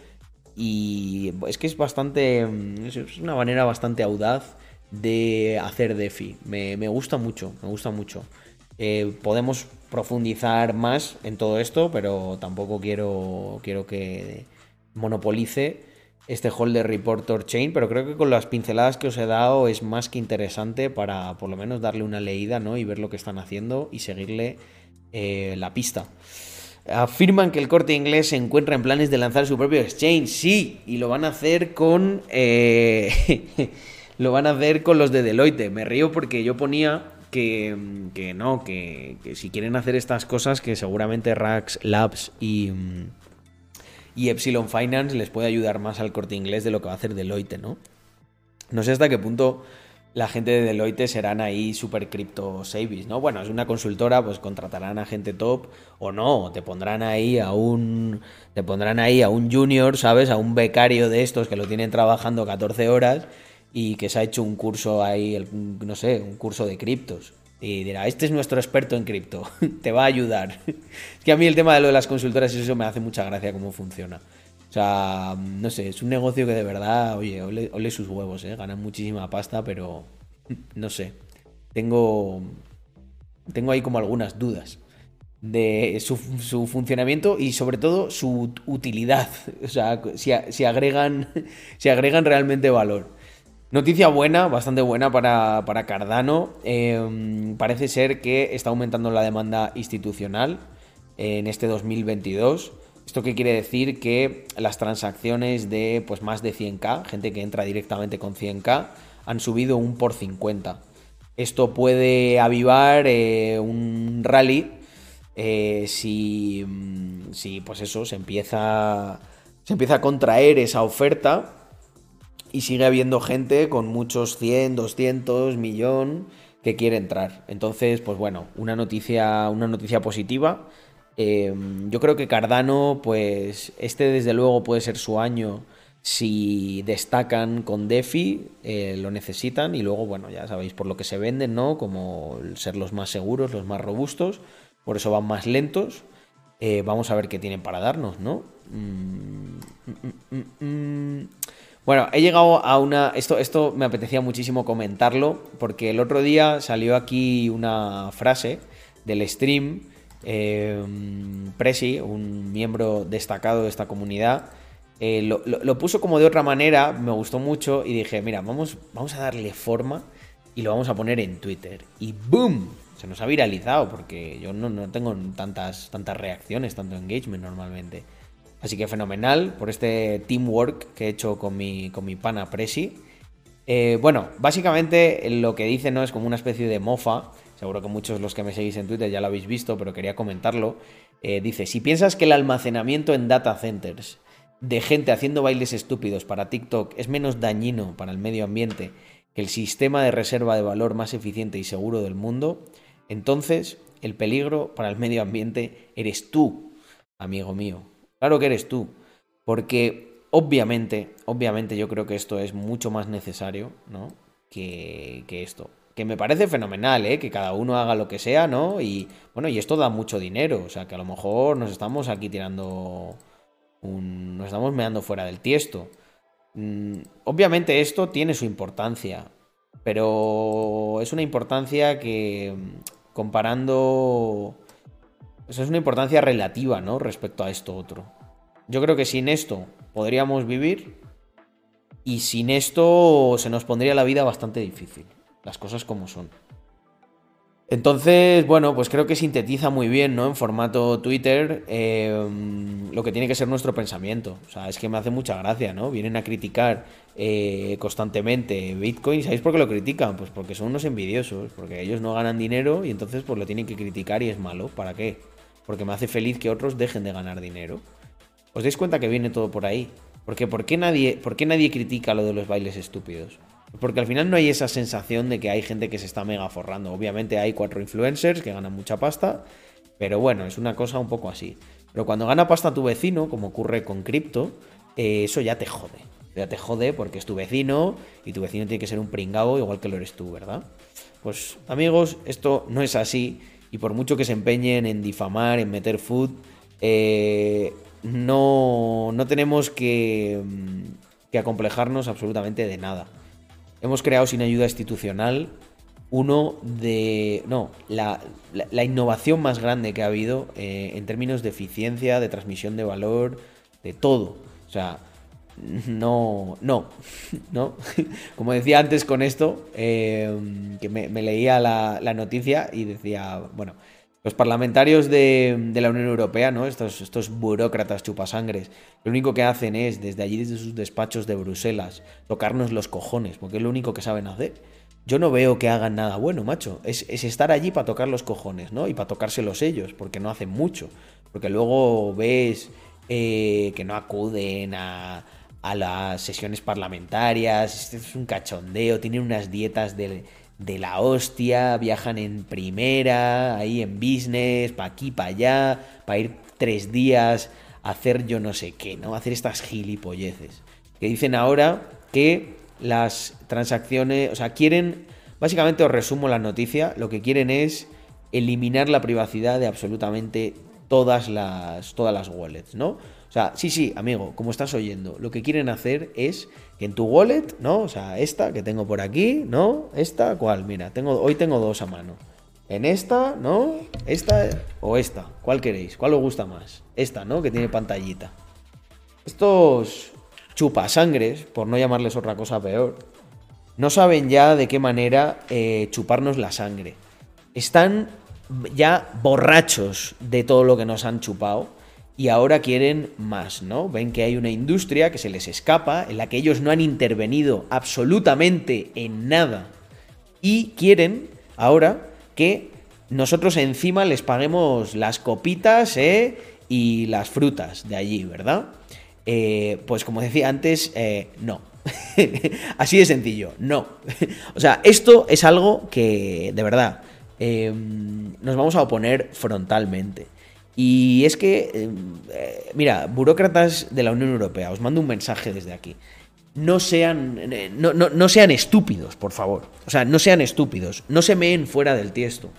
Y es que es bastante. Es es una manera bastante audaz de hacer DeFi. Me, me gusta mucho, me gusta mucho. Eh, podemos profundizar más en todo esto, pero tampoco quiero, quiero que monopolice este Holder Report Chain, pero creo que con las pinceladas que os he dado es más que interesante para por lo menos darle una leída ¿no? y ver lo que están haciendo y seguirle eh, la pista. Afirman que el corte inglés se encuentra en planes de lanzar su propio exchange. Sí, y lo van a hacer con. eh, lo van a hacer con los de Deloitte. Me río porque yo ponía que, que no, que, que si quieren hacer estas cosas, que seguramente Rax Labs y. mm, y Epsilon Finance les puede ayudar más al corte inglés de lo que va a hacer Deloitte, ¿no? No sé hasta qué punto la gente de Deloitte serán ahí super cripto savings, ¿no? Bueno, es una consultora, pues contratarán a gente top o no, te pondrán ahí a un te pondrán ahí a un junior, ¿sabes? A un becario de estos que lo tienen trabajando 14 horas y que se ha hecho un curso ahí, el- no sé, un curso de criptos. Y dirá, este es nuestro experto en cripto, te va a ayudar. Es que a mí el tema de lo de las consultoras eso me hace mucha gracia cómo funciona. O sea, no sé, es un negocio que de verdad, oye, ole, ole sus huevos, ¿eh? Ganan muchísima pasta, pero no sé. Tengo, tengo ahí como algunas dudas de su, funcionamiento y sobre todo su utilidad. O sea, si, si agregan, si agregan realmente valor. Noticia buena, bastante buena para, para Cardano. Eh, parece ser que está aumentando la demanda institucional en este 2022. ¿Esto qué quiere decir? Que las transacciones de pues, más de 100k, gente que entra directamente con 100k, han subido un por 50. Esto puede avivar eh, un rally eh, si, si, pues eso, se empieza, se empieza a contraer esa oferta y sigue habiendo gente con muchos 100, 200, millón que quiere entrar. Entonces, pues bueno, una noticia, una noticia positiva. Eh, yo creo que Cardano, pues este desde luego puede ser su año si destacan con DeFi, eh, lo necesitan y luego, bueno, ya sabéis por lo que se venden, ¿no? Como ser los más seguros, los más robustos, por eso van más lentos. Eh, vamos a ver qué tienen para darnos, ¿no? Mm, mm, mm, mm. Bueno, he llegado a una... Esto, esto me apetecía muchísimo comentarlo porque el otro día salió aquí una frase del stream. eh, Presi, un miembro destacado de esta comunidad, eh, lo, lo- lo puso como de otra manera, me gustó mucho y dije, mira, vamos, vamos a darle forma y lo vamos a poner en Twitter. Y ¡boom! Se nos ha viralizado porque yo no, no tengo tantas, tantas reacciones, tanto engagement normalmente. Así que fenomenal por este teamwork que he hecho con mi, con mi pana Presi. Eh, bueno, básicamente lo que dice no es como una especie de mofa. Seguro que muchos los que me seguís en Twitter ya lo habéis visto, pero quería comentarlo. Eh, dice: Si piensas que el almacenamiento en data centers de gente haciendo bailes estúpidos para TikTok es menos dañino para el medio ambiente que el sistema de reserva de valor más eficiente y seguro del mundo, entonces el peligro para el medio ambiente eres tú, amigo mío. Claro que eres tú, porque obviamente, obviamente yo creo que esto es mucho más necesario, ¿no? Que, que esto. Que me parece fenomenal, ¿eh? Que cada uno haga lo que sea, ¿no? Y bueno, y esto da mucho dinero, o sea que a lo mejor nos estamos aquí tirando nos estamos meando fuera del tiesto. Mm, obviamente esto tiene su importancia, pero es una importancia que mm, comparando... es una importancia relativa, ¿no? Respecto a esto otro. Yo creo que sin esto podríamos vivir y sin esto se nos pondría la vida bastante difícil. Las cosas como son. Entonces, bueno, pues creo que sintetiza muy bien, ¿no? En formato Twitter, eh, lo que tiene que ser nuestro pensamiento. O sea, es que me hace mucha gracia, ¿no? Vienen a criticar eh, constantemente Bitcoin. ¿Sabéis por qué lo critican? Pues porque son unos envidiosos, porque ellos no ganan dinero y entonces pues lo tienen que criticar y es malo. ¿Para qué? Porque me hace feliz que otros dejen de ganar dinero. ¿Os dais cuenta que viene todo por ahí? Porque ¿por qué nadie, por qué nadie critica lo de los bailes estúpidos? Porque al final no hay esa sensación de que hay gente que se está mega forrando. Obviamente hay cuatro influencers que ganan mucha pasta, pero bueno, es una cosa un poco así. Pero cuando gana pasta tu vecino, como ocurre con cripto, eh, eso ya te jode. Ya te jode porque es tu vecino y tu vecino tiene que ser un pringao igual que lo eres tú, ¿verdad? Pues amigos, esto no es así y por mucho que se empeñen en difamar, en meter food, eh, no, no tenemos que, mm, que acomplejarnos absolutamente de nada. Hemos creado sin ayuda institucional uno de... No, la, la- innovación más grande que ha habido eh, en términos de eficiencia, de transmisión de valor, de todo. O sea, no, no, no. Como decía antes con esto, eh, que me, me leía la, la noticia y decía, bueno, los parlamentarios de, de la Unión Europea, ¿no? Estos, estos burócratas chupasangres, lo único que hacen es, desde allí, desde sus despachos de Bruselas, tocarnos los cojones, porque es lo único que saben hacer. Yo no veo que hagan nada bueno, macho. Es, es estar allí para tocar los cojones, ¿no? Y para tocárselos ellos, porque no hacen mucho. Porque luego ves eh, que no acuden a, a las sesiones parlamentarias. Este es un cachondeo. Tienen unas dietas de, de la hostia. Viajan en primera, ahí en business, para aquí, para allá, para ir tres días a hacer yo no sé qué, ¿no? Hacer estas gilipolleces. Que dicen ahora que las transacciones, o sea, quieren, básicamente os resumo la noticia, lo que quieren es eliminar la privacidad de absolutamente todas las, todas las wallets, ¿no? Sea, sí, sí, amigo, como estás oyendo, lo que quieren hacer es que en tu wallet, ¿no? O sea, esta que tengo por aquí, ¿no? Esta, ¿cuál? Mira, tengo, hoy tengo dos a mano. En esta, ¿no? Esta o esta, ¿cuál queréis? ¿Cuál os gusta más? Esta, ¿no? Que tiene pantallita. Estos chupasangres, por no llamarles otra cosa peor, no saben ya de qué manera eh, chuparnos la sangre. Están ya borrachos de todo lo que nos han chupado y ahora quieren más, ¿no? Ven que hay una industria que se les escapa, en la que ellos no han intervenido absolutamente en nada y quieren ahora que nosotros encima les paguemos las copitas ¿eh? y las frutas de allí, ¿verdad? Eh, pues como decía antes, eh, no. Así de sencillo, no. o sea, esto es algo que, de verdad, eh, nos vamos a oponer frontalmente. Y es que, eh, mira, burócratas de la Unión Europea, os mando un mensaje desde aquí. No sean, no, no- no sean estúpidos, por favor. O sea, no sean estúpidos. No se meen fuera del tiesto.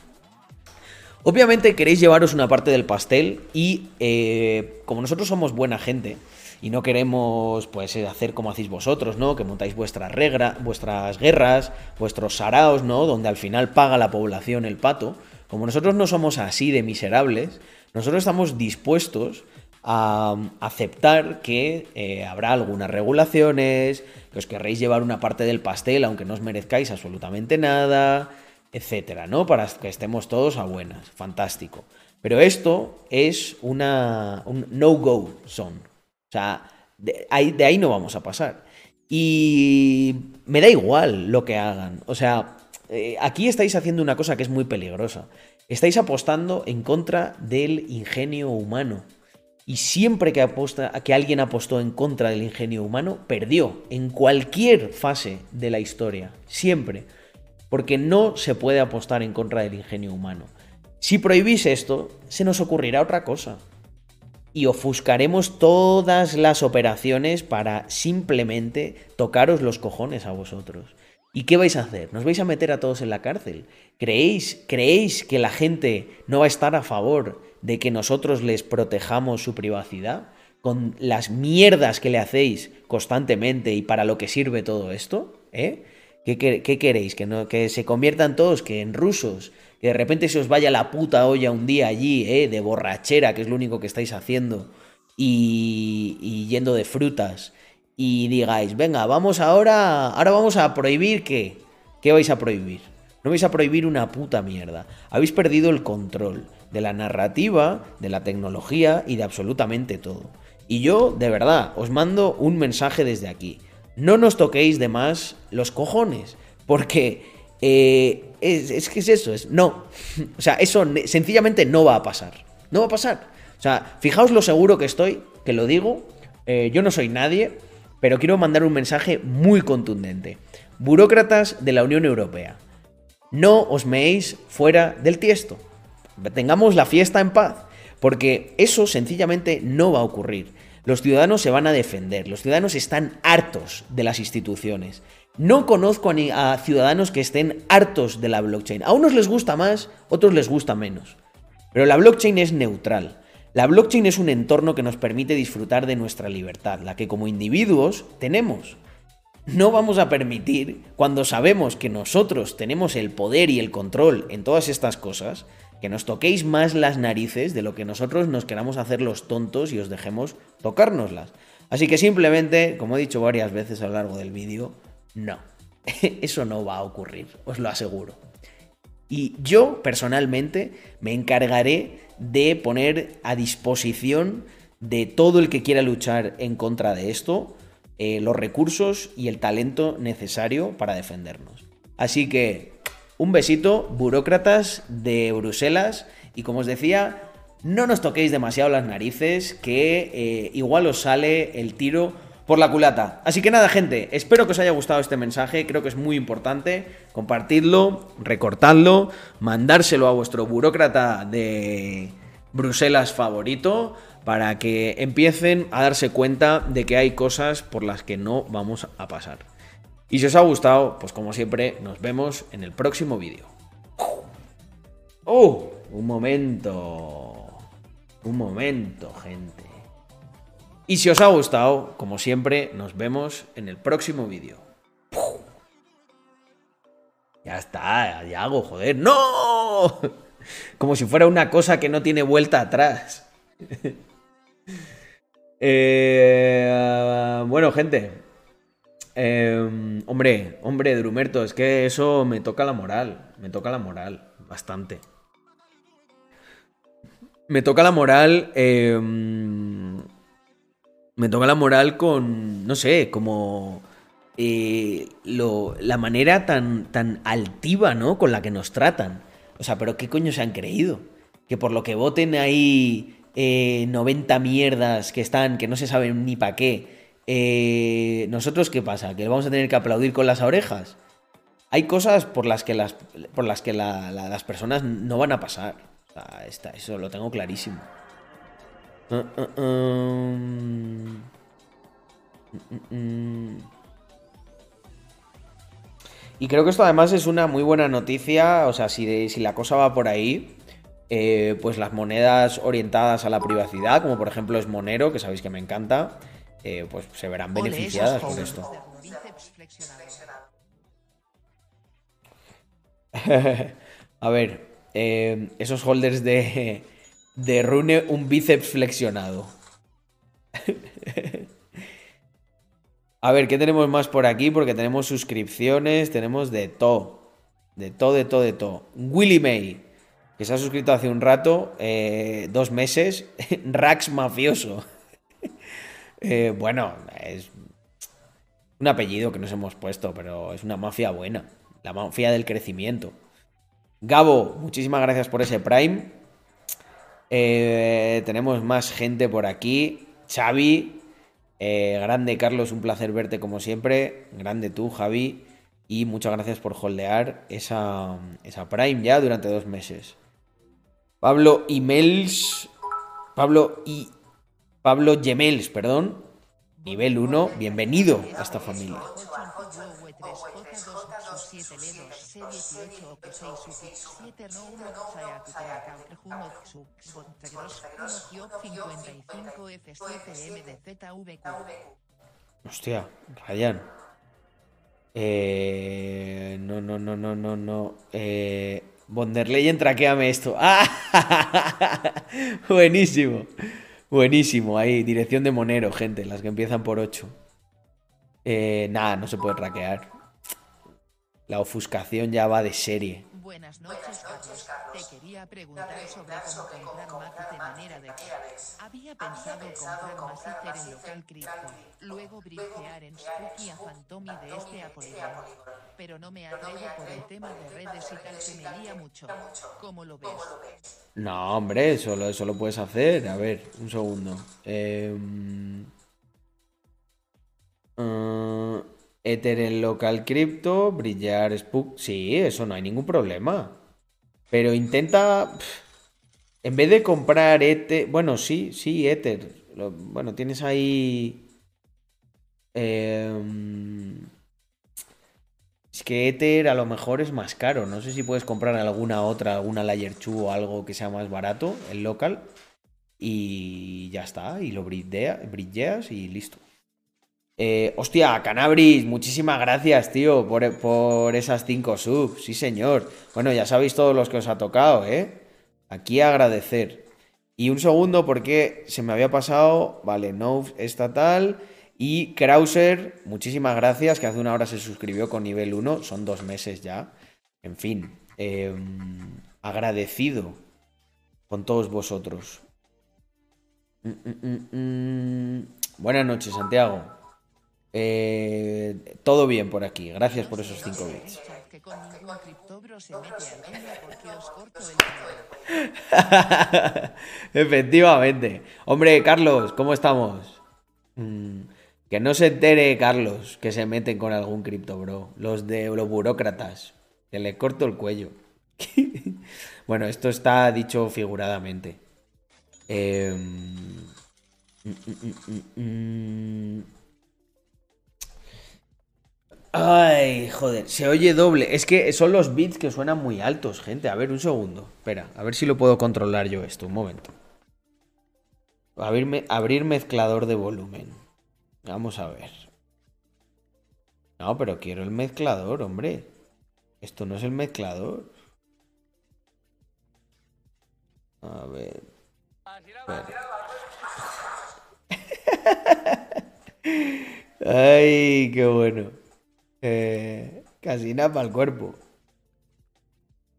Obviamente queréis llevaros una parte del pastel y eh, como nosotros somos buena gente y no queremos pues eh, hacer como hacéis vosotros, ¿no? Que montáis vuestras regras, vuestras guerras, vuestros saraos, ¿no? Donde al final paga la población el pato. Como nosotros no somos así de miserables, nosotros estamos dispuestos a um, aceptar que eh, habrá algunas regulaciones, que os querréis llevar una parte del pastel aunque no os merezcáis absolutamente nada, etcétera, ¿no? Para que estemos todos a buenas. Fantástico. Pero esto es una, un no-go zone. O sea, de ahí, de ahí no vamos a pasar. Y me da igual lo que hagan. O sea, eh, aquí estáis haciendo una cosa que es muy peligrosa. Estáis apostando en contra del ingenio humano. Y siempre que, aposta, que alguien apostó en contra del ingenio humano, perdió en cualquier fase de la historia. Siempre. Porque no se puede apostar en contra del ingenio humano. Si prohibís esto, se nos ocurrirá otra cosa. Y ofuscaremos todas las operaciones para simplemente tocaros los cojones a vosotros. ¿Y qué vais a hacer? ¿Nos vais a meter a todos en la cárcel? ¿Creéis, ¿Creéis que la gente no va a estar a favor de que nosotros les protejamos su privacidad? Con las mierdas que le hacéis constantemente y para lo que sirve todo esto, ¿eh? ¿Qué, qué- queréis? ¿Que, no, ¿Que se conviertan todos que en rusos? ¿Que de repente se os vaya la puta olla un día allí, ¿eh? De borrachera, que es lo único que estáis haciendo, y, y yendo de frutas, y digáis, venga, vamos ahora, ahora vamos a prohibir qué? ¿Qué vais a prohibir? No vais a prohibir una puta mierda. Habéis perdido el control de la narrativa, de la tecnología y de absolutamente todo. Y yo, de verdad, os mando un mensaje desde aquí. No nos toquéis de más los cojones, porque eh, es, es que es eso, es no. O sea, eso sencillamente no va a pasar. No va a pasar. O sea, fijaos lo seguro que estoy, que lo digo. eh, yo no soy nadie, pero quiero mandar un mensaje muy contundente. Burócratas de la Unión Europea, no os meéis fuera del tiesto. Tengamos la fiesta en paz, porque eso sencillamente no va a ocurrir. Los ciudadanos se van a defender, los ciudadanos están hartos de las instituciones. No conozco a, a ciudadanos que estén hartos de la blockchain. A unos les gusta más, otros les gusta menos. Pero la blockchain es neutral. La blockchain es un entorno que nos permite disfrutar de nuestra libertad, la que como individuos tenemos. No vamos a permitir, cuando sabemos que nosotros tenemos el poder y el control en todas estas cosas, que nos toquéis más las narices de lo que nosotros nos queramos hacer los tontos y os dejemos tocárnoslas. Así que simplemente, como he dicho varias veces a lo largo del vídeo, no. Eso no va a ocurrir, os lo aseguro. Y yo personalmente me encargaré de poner a disposición de todo el que quiera luchar en contra de esto eh, los recursos y el talento necesario para defendernos. Así que un besito, burócratas de Bruselas, y como os decía, no nos toquéis demasiado las narices, que eh, igual os sale el tiro por la culata. Así que nada, gente, espero que os haya gustado este mensaje, creo que es muy importante. Compartidlo, recortadlo, mandárselo a vuestro burócrata de Bruselas favorito para que empiecen a darse cuenta de que hay cosas por las que no vamos a pasar. Y si os ha gustado, pues como siempre, nos vemos en el próximo vídeo. ¡Oh! Un momento. Un momento, gente. Y si os ha gustado, como siempre, nos vemos en el próximo vídeo. Ya está, ya hago, joder. ¡No! Como si fuera una cosa que no tiene vuelta atrás. Eh, bueno, gente. Eh, hombre, hombre, Drumerto, es que eso me toca la moral. Me toca la moral, bastante. Me toca la moral. eh, me toca la moral con. No sé, como. eh, lo- la manera tan, tan altiva, ¿no? Con la que nos tratan. O sea, pero ¿qué coño se han creído? Que por lo que voten ahí eh, 90 mierdas que están, que no se saben ni para qué. eh, ¿Nosotros qué pasa? ¿Que vamos a tener que aplaudir con las orejas? Hay cosas por las que las, por las, que la- la- las personas no van a pasar. O sea, está- eso lo tengo clarísimo. Uh, uh, um. Mm, mm, mm. Y creo que esto además es una muy buena noticia. O sea, si, si la cosa va por ahí, eh, pues las monedas orientadas a la privacidad, como por ejemplo es Monero, que sabéis que me encanta, eh, pues se verán beneficiadas por esto. A ver, eh, esos holders de, de Rune, un bíceps flexionado. A ver, ¿qué tenemos más por aquí? Porque tenemos suscripciones, tenemos de todo. De todo, de todo, de todo. Willy May, que se ha suscrito hace un rato, eh, dos meses. Rax Mafioso. Eh, bueno, es un apellido que nos hemos puesto, pero es una mafia buena. La mafia del crecimiento. Gabo, muchísimas gracias por ese Prime. Eh, tenemos más gente por aquí. Xavi, eh, grande Carlos, un placer verte como siempre. Grande tú, Javi. Y muchas gracias por holdear esa, esa Prime ya durante dos meses. Pablo Imels. Pablo y. Pablo Gemels, perdón. Nivel 1, bienvenido a esta familia. Hostia, Ryan. Eh, no, no, no, no, no, no. Eh, Von der Leyen, traqueame esto. ¡Ah! Buenísimo. Buenísimo. Ahí, dirección de Monero, gente. Las que empiezan por 8. Eh, nada, no se puede traquear. La ofuscación ya va de serie. Buenas noches, Carlos. Te quería preguntar sobre cómo comprar Matic de manera de Había pensado comprar Massinger en local cripto, luego bridgear en Spooky a Phantom y de este a Polygon. Pero no me atrevo por el tema de redes y tal que me lía mucho. ¿Cómo lo ves? No, hombre, eso lo, eso lo puedes hacer. A ver, un segundo. Eh, eh, Ether en local cripto, brillar Spook. Sí, eso no hay ningún problema. Pero intenta. En vez de comprar Ether. Bueno, sí, sí, Ether. Bueno, tienes ahí. em, es que Ether a lo mejor es más caro. No sé si puedes comprar alguna otra, alguna Layer 2 o algo que sea más barato, el local. Y ya está. Y lo bridgeas y listo. Eh, hostia, Canabris, muchísimas gracias, tío, por, por esas 5 subs. Sí, señor. Bueno, ya sabéis todos los que os ha tocado, ¿eh? Aquí agradecer. Y un segundo, porque se me había pasado. Vale, no estatal. Y Krauser, muchísimas gracias, que hace una hora se suscribió con nivel 1. Son dos meses ya. En fin, eh, agradecido con todos vosotros. Mm, mm, mm, mm. Buenas noches, Santiago. Eh, todo bien por aquí. Gracias por esos 5 bits. Efectivamente. Hombre, Carlos, ¿cómo estamos? Mm, que no se entere, Carlos, que se meten con algún cripto, bro. Los de los burócratas. Que le corto el cuello. bueno, esto está dicho figuradamente. Mm, mm, mm, mm. Ay, joder, se oye doble. Es que son los bits que suenan muy altos, gente. A ver, un segundo. Espera, a ver si lo puedo controlar yo esto. Un momento. Abrir, me- abrir mezclador de volumen. Vamos a ver. No, pero quiero el mezclador, hombre. Esto no es el mezclador. A ver. Ay, qué bueno. Eh, casi nada para el cuerpo.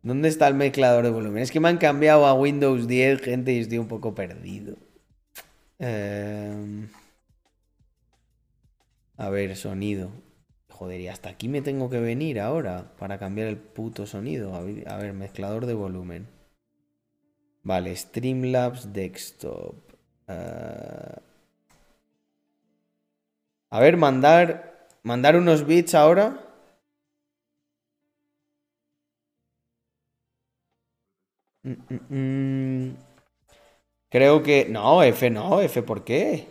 ¿Dónde está el mezclador de volumen? Es que me han cambiado a Windows 10, gente, y estoy un poco perdido. Eh, a ver, sonido. Joder, y hasta aquí me tengo que venir ahora para cambiar el puto sonido. A ver, mezclador de volumen. Vale, Streamlabs Desktop. Eh, A ver, mandar. Mandar unos bits ahora. Mm, mm, mm. Creo que. No, F no, F, ¿por qué?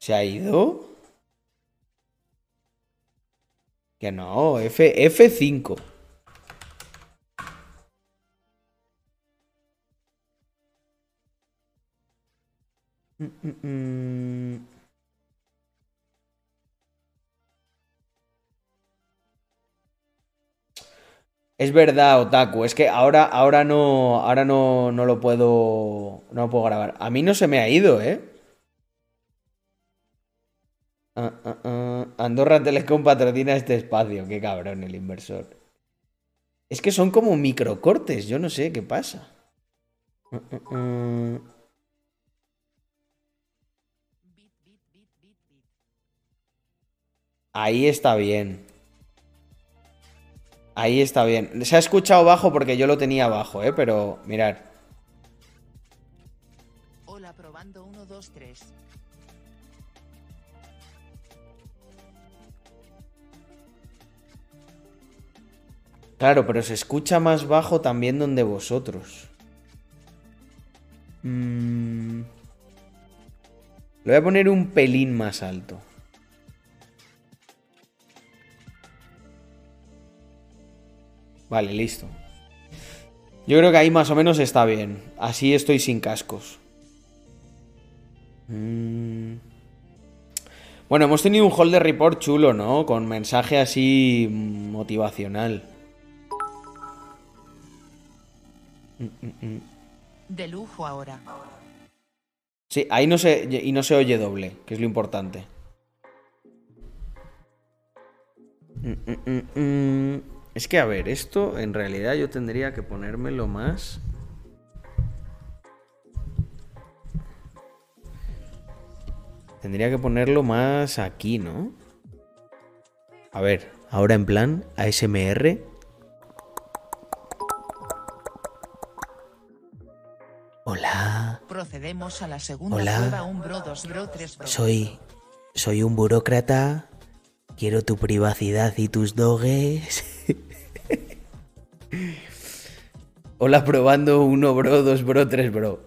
¿Se ha ido? Que no, F, F5. Mm, mm, mm. Es verdad, Otaku. Es que ahora, ahora no, ahora no, no lo puedo, no lo puedo grabar. A mí no se me ha ido, ¿eh? Ah, ah, ah. Andorra Telecom patrocina este espacio. Qué cabrón el inversor. Es que son como microcortes. Yo no sé qué pasa. Ah, ah, ah. Ahí está bien. Ahí está bien. Se ha escuchado bajo porque yo lo tenía bajo, ¿eh? Pero mirad. Hola, probando 1, 2, 3. Claro, pero se escucha más bajo también donde vosotros. Mm. Le voy a poner un pelín más alto. Vale, listo. Yo creo que ahí más o menos está bien. Así estoy sin cascos. Mm. Bueno, hemos tenido un hall de report chulo, ¿no? Con mensaje así motivacional. De lujo ahora. Sí, ahí no se. Y no se oye doble, que es lo importante. Es que, a ver, esto en realidad yo tendría que ponérmelo más. Tendría que ponerlo más aquí, ¿no? A ver, ahora en plan ASMR. Hola. Procedemos a la segunda Hola. prueba. Un bro, dos bro, tres bro. Soy. Soy un burócrata. Quiero tu privacidad y tus dogues. Hola, probando uno bro, dos bro, tres bro.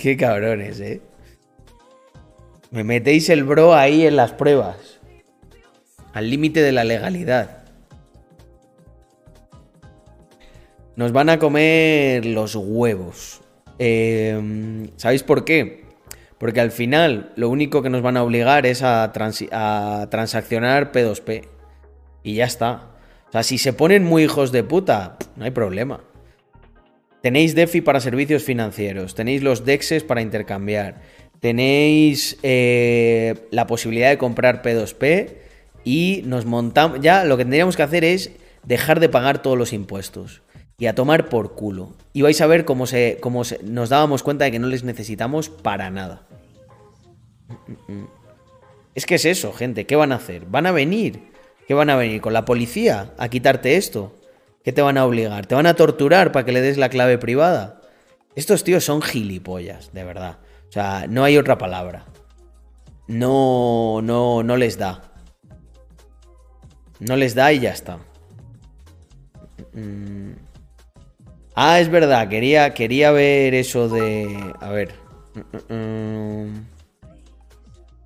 Qué cabrones, eh. Me metéis el bro ahí en las pruebas. Al límite de la legalidad. Nos van a comer los huevos. Eh, ¿Sabéis por qué? Porque al final lo único que nos van a obligar es a, a transaccionar P2P. Y ya está. O sea, si se ponen muy hijos de puta, no hay problema. Tenéis DeFi para servicios financieros, tenéis los DEXs para intercambiar, tenéis eh, la posibilidad de comprar P2P y nos montamos... Ya lo que tendríamos que hacer es dejar de pagar todos los impuestos y a tomar por culo. Y vais a ver cómo, se, cómo se- nos dábamos cuenta de que no les necesitamos para nada. Es que es eso, gente. ¿Qué van a hacer? ¿Van a venir? ¿Qué van a venir? ¿Con la policía a quitarte esto? ¿Qué te van a obligar? ¿Te van a torturar para que le des la clave privada? Estos tíos son gilipollas, de verdad. O sea, no hay otra palabra. No, no, no les da. No les da y ya está. Mm. Ah, es verdad, quería, quería ver eso de... A ver. Mm, mm.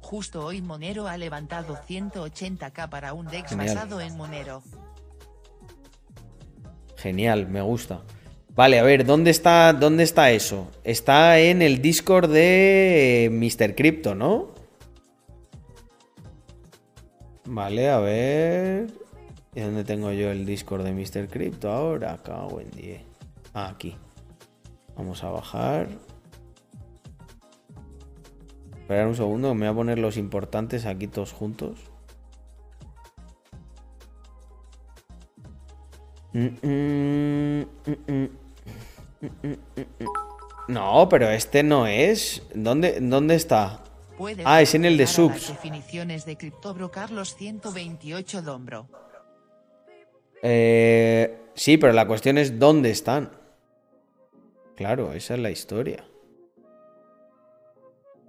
Justo hoy Monero ha levantado 180k para un DEX Genial. basado en Monero. Genial, me gusta. Vale, a ver, ¿dónde está, dónde está eso? Está en el Discord de Mr. Crypto, ¿no? Vale, a ver. ¿Y dónde tengo yo el Discord de Mr. Crypto ahora? Cago en 10. Ah, aquí. Vamos a bajar. Esperar un segundo, me voy a poner los importantes aquí todos juntos. Mm, mm, mm. No, pero este no es. ¿Dónde, dónde está? Ah, es en el de subs. definiciones de CryptoBro Carlos 128 Dombro. Eh, sí, pero la cuestión es dónde están. Claro, esa es la historia.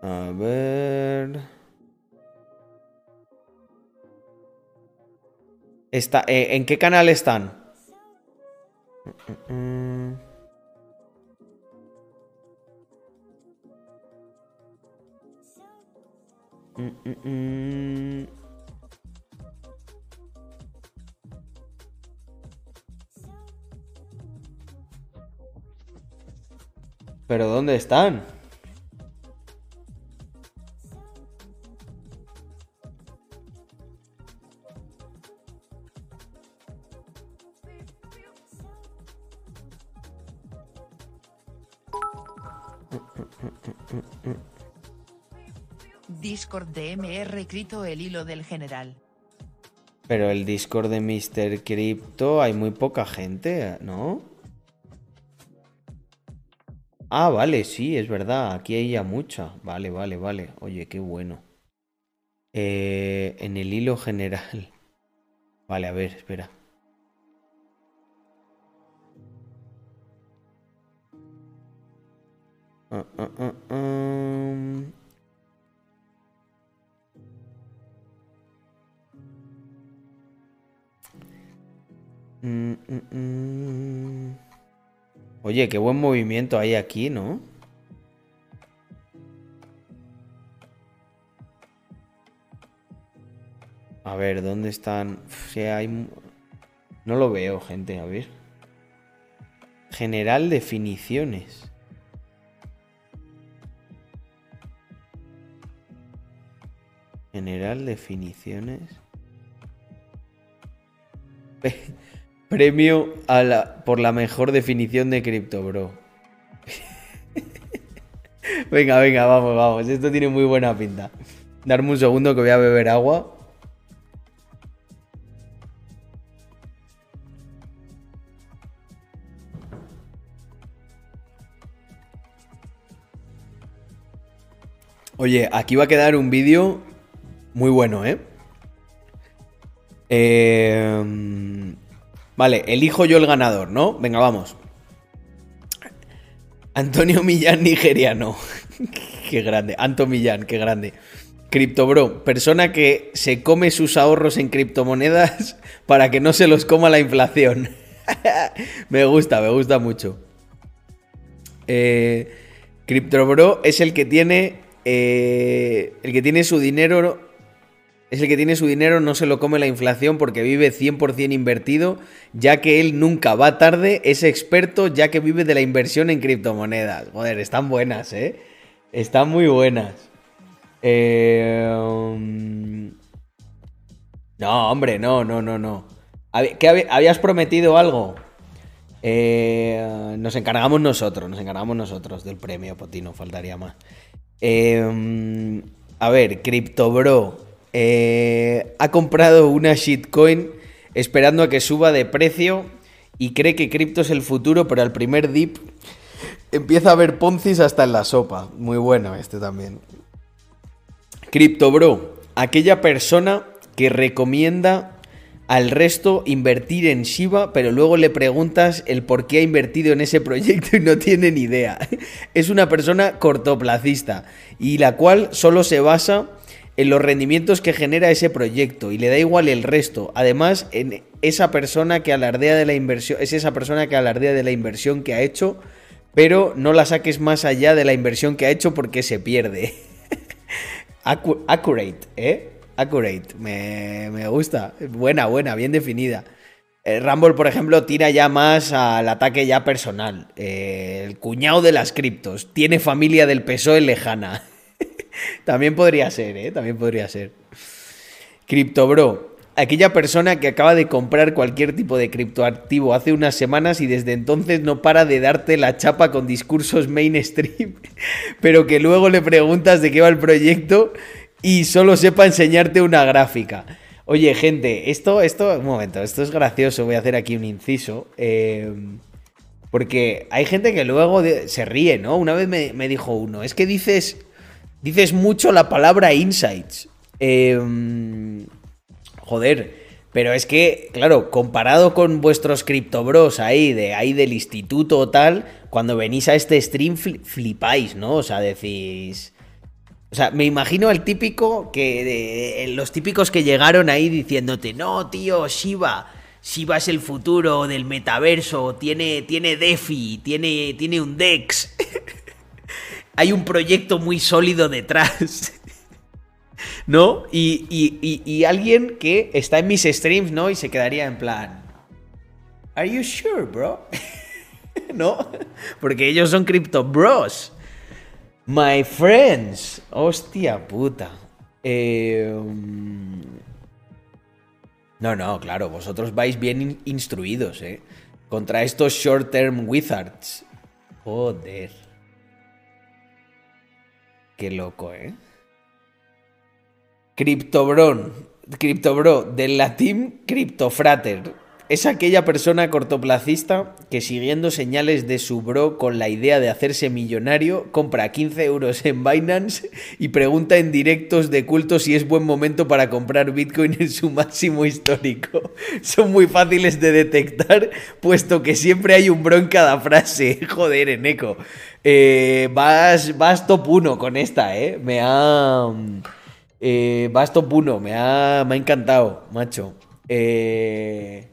A ver. Está, eh, ¿En qué canal están? ¿Pero dónde están? Discord de MR Crito el hilo del general. Pero el Discord de Mr. Crypto hay muy poca gente, ¿no? Ah, vale, sí, es verdad. Aquí hay ya mucha. Vale, vale, vale. Oye, qué bueno. Eh, en el hilo general. Vale, a ver, espera. Ah, ah, ah, ah. Oye, qué buen movimiento hay aquí, ¿no? A ver, ¿dónde están? No lo veo, gente, a ver. General definiciones. General definiciones. Premio a la, por la mejor definición de cripto, bro. venga, venga, vamos, vamos. Esto tiene muy buena pinta. Darme un segundo que voy a beber agua. Oye, aquí va a quedar un vídeo muy bueno, ¿eh? Eh, Vale, elijo yo el ganador, ¿no? Venga, vamos. Antonio Millán, nigeriano. qué grande. Anto Millán, qué grande. CryptoBro, persona que se come sus ahorros en criptomonedas para que no se los coma la inflación. me gusta, me gusta mucho. Eh, CryptoBro es el que tiene. eh, el que tiene su dinero es el que tiene su dinero, no se lo come la inflación porque vive 100% invertido, ya que él nunca va tarde, es experto ya que vive de la inversión en criptomonedas. Joder, están buenas, ¿eh? Están muy buenas. Eh, No, hombre, no, no, no, no. ¿Qué hab- habías prometido algo? Eh, Nos encargamos nosotros, nos encargamos nosotros del premio, Potino, faltaría más. Eh, a ver, CryptoBro eh, ha comprado una shitcoin esperando a que suba de precio y cree que cripto es el futuro, pero al primer dip empieza a haber poncis hasta en la sopa. Muy bueno este también. CryptoBro, aquella persona que recomienda al resto invertir en Shiba, pero luego le preguntas el por qué ha invertido en ese proyecto y no tiene ni idea. Es una persona cortoplacista y la cual solo se basa en los rendimientos que genera ese proyecto y le da igual el resto. Además, en esa persona que alardea de la inversión, es esa persona que alardea de la inversión que ha hecho, pero no la saques más allá de la inversión que ha hecho porque se pierde. Accurate, ¿eh? Accurate. Me, me gusta. Buena, buena, bien definida. Eh, Rumble, por ejemplo, tira ya más al ataque ya personal. Eh, el cuñado de las criptos. Tiene familia del PSOE lejana. También podría ser, ¿eh? También podría ser. CryptoBro. aquella persona que acaba de comprar cualquier tipo de criptoactivo hace unas semanas y desde entonces no para de darte la chapa con discursos mainstream, pero que luego le preguntas de qué va el proyecto y solo sepa enseñarte una gráfica. Oye, gente, esto, esto, un momento, esto es gracioso, voy a hacer aquí un inciso. eh, porque hay gente que luego se ríe, ¿no? Una vez me, me dijo uno, es que dices, dices mucho la palabra insights. Eh, joder, pero es que, claro, comparado con vuestros criptobros ahí, de ahí del instituto o tal, cuando venís a este stream fli- flipáis, ¿no? O sea, decís... O sea, me imagino al típico que. de- los típicos que llegaron ahí diciéndote, no, tío, Shiba. Shiba es el futuro del metaverso. Tiene, tiene DeFi, tiene, tiene un DEX. Hay un proyecto muy sólido detrás. ¿No? Y, y- y- alguien que está en mis streams, ¿no? Y se quedaría en plan. ¿Are you sure, bro? ¿No? Porque ellos son crypto bros. My friends. Hostia puta. Mm, No, no, claro, vosotros vais bien in- instruidos, ¿eh? Contra estos short-term wizards. Joder. Qué loco, ¿eh? Cryptobron. Cryptobro, del latín Cryptofrater. Es aquella persona cortoplacista que siguiendo señales de su bro con la idea de hacerse millonario, compra 15 euros en Binance y pregunta en directos de culto si es buen momento para comprar Bitcoin en su máximo histórico. Son muy fáciles de detectar, puesto que siempre hay un bro en cada frase. Joder, Eneco. Eh, vas, vas top 1 con esta, ¿eh? Me ha... Eh, vas top 1, me ha, me ha encantado, macho. Eh,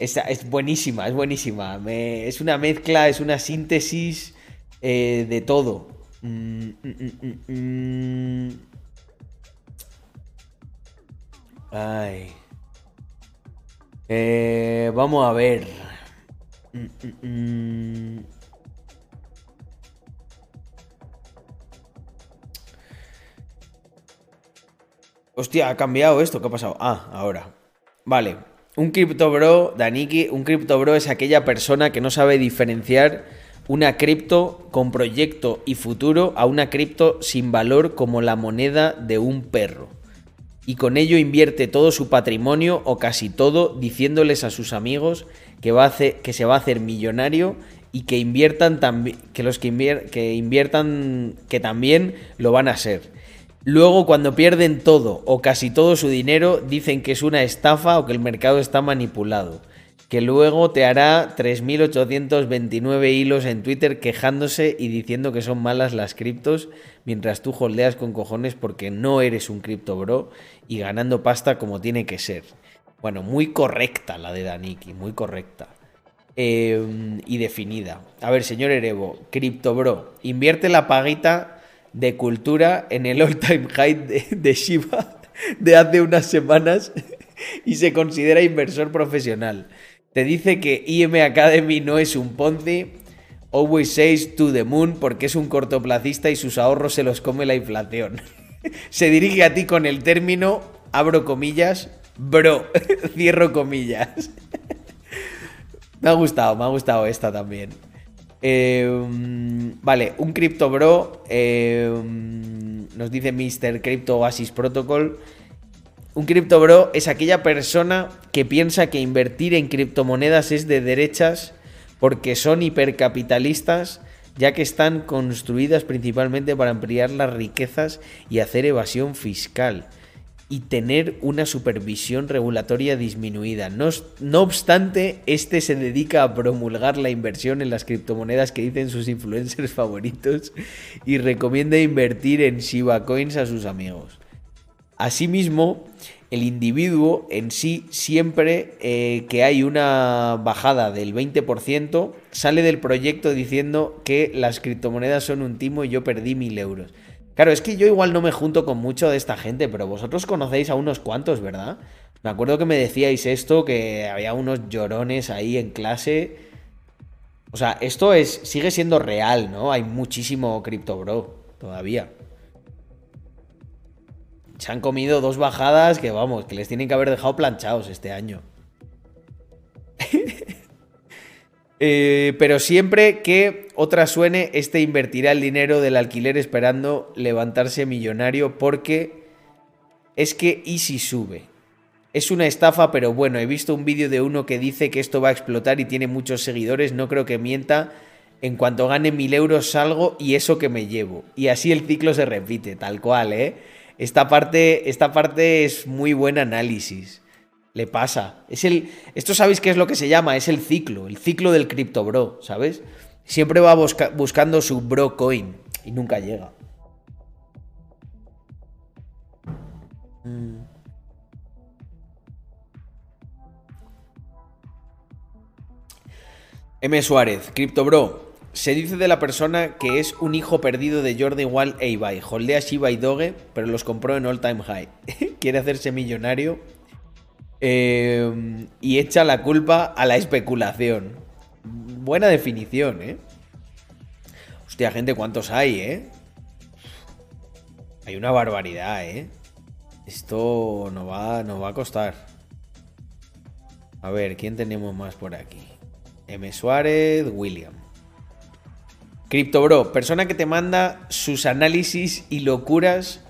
es buenísima, es buenísima. Es una mezcla, es una síntesis eh, de todo. Mm, mm, mm, mm, mm. Ay. Eh, vamos a ver. Mm. Hostia, ha cambiado esto. ¿Qué ha pasado? Ah, ahora. Vale. Un cripto bro, Daniki, un cripto bro es aquella persona que no sabe diferenciar una cripto con proyecto y futuro a una cripto sin valor como la moneda de un perro. Y con ello invierte todo su patrimonio o casi todo diciéndoles a sus amigos que, va a hacer, que se va a hacer millonario y que inviertan también que los que, invier- que inviertan que también lo van a ser. Luego, cuando pierden todo o casi todo su dinero, dicen que es una estafa o que el mercado está manipulado. Que luego te hará 3.829 hilos en Twitter quejándose y diciendo que son malas las criptos, mientras tú holdeas con cojones porque no eres un cripto bro y ganando pasta como tiene que ser. Bueno, muy correcta la de Daniki, muy correcta. Eh, y definida. A ver, señor Erebo, Crypto Bro, invierte la paguita de cultura en el all time high de, de Shiba de hace unas semanas y se considera inversor profesional. Te dice que IM Academy no es un Ponzi, always says to the moon porque es un cortoplacista y sus ahorros se los come la inflación. Se dirige a ti con el término, abro comillas, bro, cierro comillas. Me ha gustado, me ha gustado esta también. Mm, vale, un Crypto Bro mm, nos dice Mr. Crypto Oasis Protocol. Un Crypto Bro es aquella persona que piensa que invertir en criptomonedas es de derechas porque son hipercapitalistas, ya que están construidas principalmente para ampliar las riquezas y hacer evasión fiscal y tener una supervisión regulatoria disminuida. No, obstante, este se dedica a promulgar la inversión en las criptomonedas que dicen sus influencers favoritos y recomienda invertir en Shiba Coins a sus amigos. Asimismo, el individuo en sí siempre eh, que hay una bajada del 20% sale del proyecto diciendo que las criptomonedas son un timo y yo perdí mil euros. Claro, es que yo igual no me junto con mucho de esta gente, pero vosotros conocéis a unos cuantos, ¿verdad? Me acuerdo que me decíais esto, que había unos llorones ahí en clase. O sea, esto es sigue siendo real, ¿no? Hay muchísimo cripto bro todavía. se han comido dos bajadas que vamos, que les tienen que haber dejado planchados este año. Eh, pero siempre que otra suene, este invertirá el dinero del alquiler esperando levantarse millonario porque es que Easy sube. Es una estafa, pero bueno, he visto un vídeo de uno que dice que esto va a explotar y tiene muchos seguidores, no creo que mienta. En cuanto gane mil euros salgo y eso que me llevo. Y así el ciclo se repite, tal cual, ¿eh? Esta parte, esta parte es muy buen análisis. Le pasa. Es el. Esto sabéis qué es lo que se llama, es el ciclo, el ciclo del cripto bro, ¿sabes? Siempre va busca- buscando su bro coin y nunca llega. Mm. M. Suárez, Crypto Bro. Se dice de la persona que es un hijo perdido de Jordan Wall e Ibai. Holdea Shiba y Doge, pero los compró en all time high. Quiere hacerse millonario eh, y echa la culpa a la especulación. Buena definición, ¿eh? Hostia, gente, ¿cuántos hay, eh? Hay una barbaridad, ¿eh? Esto nos va, nos va a costar. A ver, ¿quién tenemos más por aquí? M. Suárez, William. CryptoBro, persona que te manda sus análisis y locuras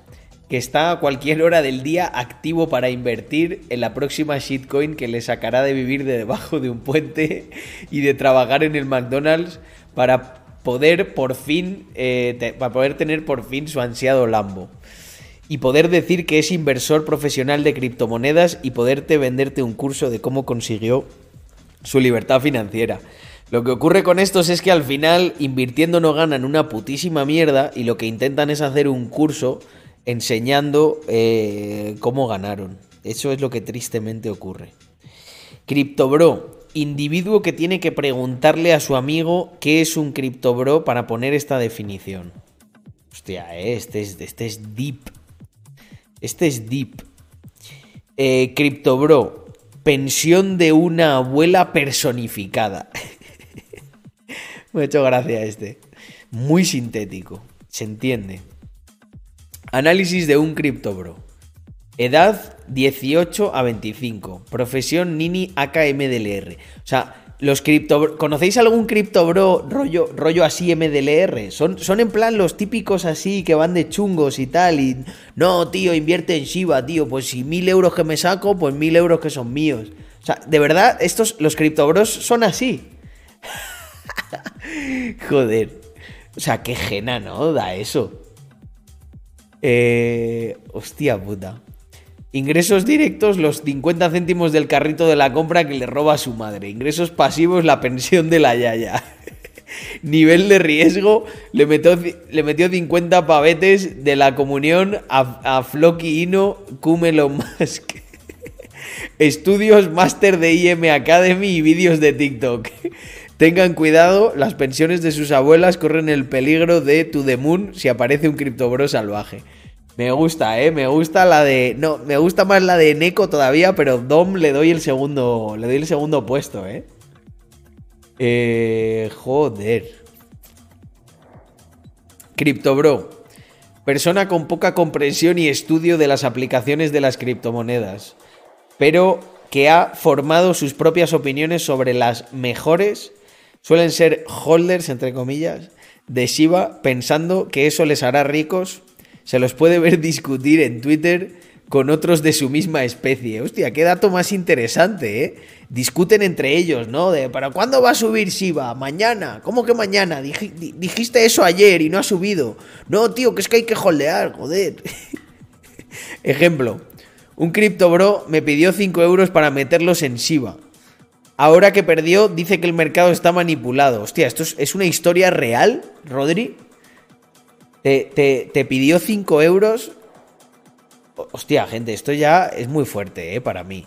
que está a cualquier hora del día activo para invertir en la próxima shitcoin que le sacará de vivir de debajo de un puente y de trabajar en el McDonald's para poder por fin, eh, para poder tener por fin su ansiado Lambo. Y poder decir que es inversor profesional de criptomonedas y poderte venderte un curso de cómo consiguió su libertad financiera. Lo que ocurre con estos es que al final invirtiendo no ganan una putísima mierda y lo que intentan es hacer un curso enseñando eh, cómo ganaron. Eso es lo que tristemente ocurre. CryptoBro, individuo que tiene que preguntarle a su amigo qué es un CryptoBro para poner esta definición. Hostia, eh, este es, este es deep. Este es deep. Eh, CryptoBro, pensión de una abuela personificada. Me ha hecho gracia este. Muy sintético. Se entiende. Análisis de un CryptoBro. Edad 18 a 25. Profesión Nini AKMDLR. O sea, los cripto ¿Conocéis algún CryptoBro rollo, rollo así MDLR? Son, son en plan los típicos así que van de chungos y tal. Y no, tío, invierte en Shiba, tío. Pues si mil euros que me saco, pues mil euros que son míos. O sea, de verdad, estos, los CryptoBros son así. Joder. O sea, qué gena, ¿no? Da eso. Eh, hostia puta. Ingresos directos, los 50 céntimos del carrito de la compra que le roba a su madre. Ingresos pasivos, la pensión de la yaya. Nivel de riesgo, le metió, le metió 50 pavetes de la comunión a, a Floki Ino, Kumelo Musk. Estudios, máster de IM Academy y vídeos de TikTok. Tengan cuidado, las pensiones de sus abuelas corren el peligro de To The Moon si aparece un criptobro salvaje. Me gusta, eh, me gusta la de. No, me gusta más la de Neko todavía, pero Dom le doy el segundo. Le doy el segundo puesto, eh. Eh. Joder. CryptoBro. Persona con poca comprensión y estudio de las aplicaciones de las criptomonedas. Pero que ha formado sus propias opiniones sobre las mejores. Suelen ser holders, entre comillas, de Shiba, pensando que eso les hará ricos se los puede ver discutir en Twitter con otros de su misma especie. Hostia, qué dato más interesante, ¿eh? Discuten entre ellos, ¿no? De, ¿para cuándo va a subir Shiba? Mañana. ¿Cómo que mañana? Dij- di- dijiste eso ayer y no ha subido. No, tío, que es que hay que holdear, joder. Ejemplo. Un cripto bro me pidió 5 euros para meterlos en Shiba. Ahora que perdió, dice que el mercado está manipulado. Hostia, ¿esto es, una historia real, Rodri? Te, te- te pidió 5 euros. Hostia, gente, esto ya es muy fuerte, ¿eh? Para mí.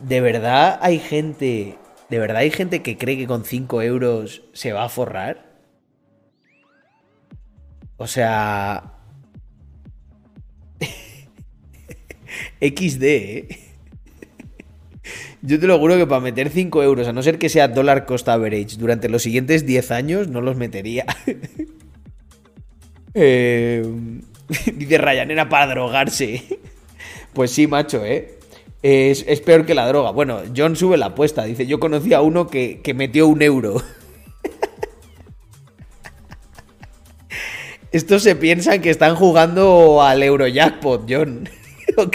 De verdad hay gente. De verdad hay gente que cree que con 5 euros se va a forrar. O sea. XD, ¿eh? Yo te lo juro que para meter 5 euros, a no ser que sea dólar cost average, durante los siguientes 10 años no los metería. Eh, Dice Ryan, era para drogarse. Pues sí, macho, ¿eh? Es, peor que la droga. Bueno, John sube la apuesta. Dice, yo conocí a uno que, metió un euro. Estos se piensan que están jugando al Eurojackpot, John. ¿O?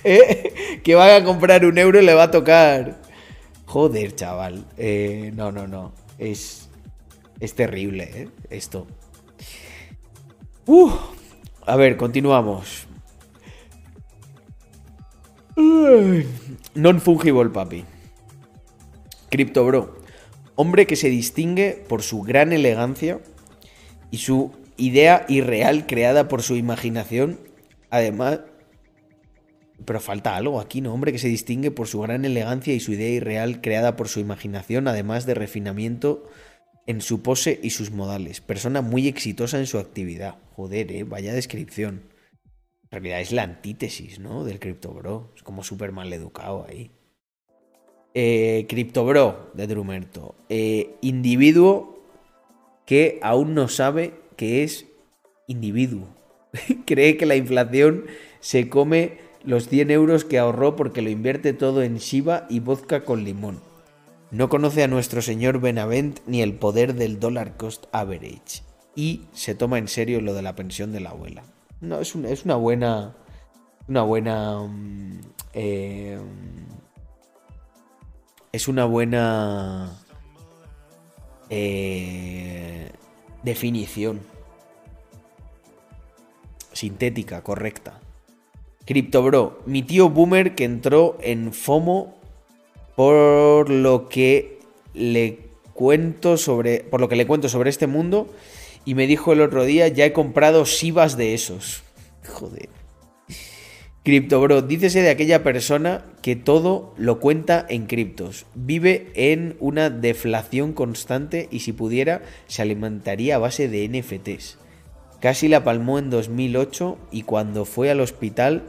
¿Eh? Que van a comprar un euro y le va a tocar. Joder, chaval. Eh, no, no, no. Es, es terrible, ¿eh? Esto. A ver, continuamos. Non-fungible, papi. Crypto Bro. Hombre que se distingue por su gran elegancia y su idea irreal creada por su imaginación. Además. Pero falta algo aquí, ¿no? Hombre que se distingue por su gran elegancia y su idea irreal creada por su imaginación, además de refinamiento en su pose y sus modales. Persona muy exitosa en su actividad. Joder, eh, vaya descripción. En realidad es la antítesis, ¿no? Del Crypto Bro. Es como súper mal educado ahí. Eh, Crypto Bro de Drumerto. Eh, individuo que aún no sabe que es individuo. Cree que la inflación se come los 100 euros que ahorró porque lo invierte todo en Shiba y vodka con limón. No conoce a nuestro señor Benavent ni el poder del dollar cost average. Y se toma en serio lo de la pensión de la abuela. No, es una, es una buena. Una buena. mm, eh, es una buena. eh, definición. Sintética, correcta. CryptoBro, mi tío boomer que entró en FOMO por lo que le cuento sobre por lo que le cuento sobre este mundo y me dijo el otro día ya he comprado Shibas de esos. Joder. CryptoBro, dícese de aquella persona que todo lo cuenta en criptos. Vive en una deflación constante y si pudiera se alimentaría a base de NFTs. Casi la palmó en 2008 y cuando fue al hospital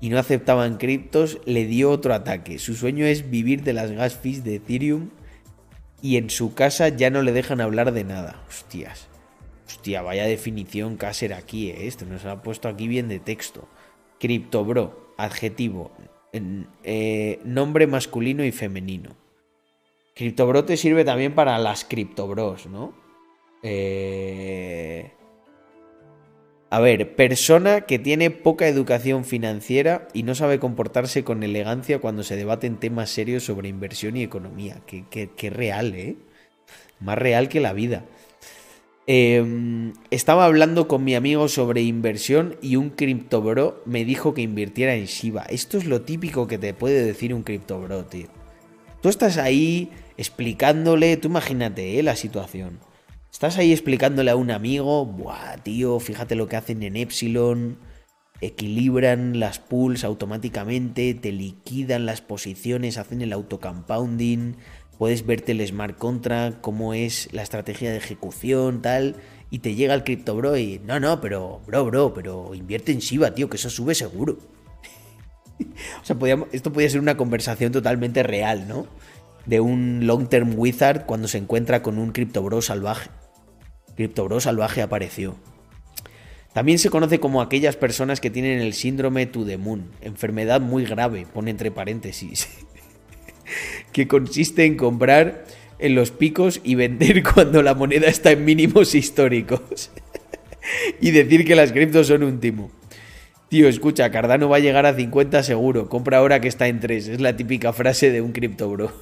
y no aceptaban criptos, le dio otro ataque. Su sueño es vivir de las gas fees de Ethereum y en su casa ya no le dejan hablar de nada. Hostias. Hostia, vaya definición Caser aquí, ¿eh? Esto nos ha puesto aquí bien de texto. CryptoBro, adjetivo, eh, nombre masculino y femenino. CryptoBro te sirve también para las CryptoBros, ¿no? Eh... A ver, persona que tiene poca educación financiera y no sabe comportarse con elegancia cuando se debaten temas serios sobre inversión y economía. Qué, qué- qué real, ¿eh? Más real que la vida. Eh, estaba hablando con mi amigo sobre inversión y un criptobro me dijo que invirtiera en Shiba. Esto es lo típico que te puede decir un criptobro, tío. Tú estás ahí explicándole, tú imagínate ¿eh? la situación. Estás ahí explicándole a un amigo, buah, tío, fíjate lo que hacen en Epsilon, equilibran las pools automáticamente, te liquidan las posiciones, hacen el autocompounding, puedes verte el smart contract, cómo es la estrategia de ejecución, tal, y te llega el cripto bro y, no, no, pero, bro, bro, pero invierte en Shiba, tío, que eso sube seguro. O sea, esto podía ser una conversación totalmente real, ¿no? De un long term wizard cuando se encuentra con un criptobro salvaje. Criptobro salvaje apareció. También se conoce como aquellas personas que tienen el síndrome to the moon, enfermedad muy grave, pone entre paréntesis, que consiste en comprar en los picos y vender cuando la moneda está en mínimos históricos. y decir que las criptos son un timo. Tío, escucha, Cardano va a llegar a 50 seguro. Compra ahora que está en 3. Es la típica frase de un cripto bro.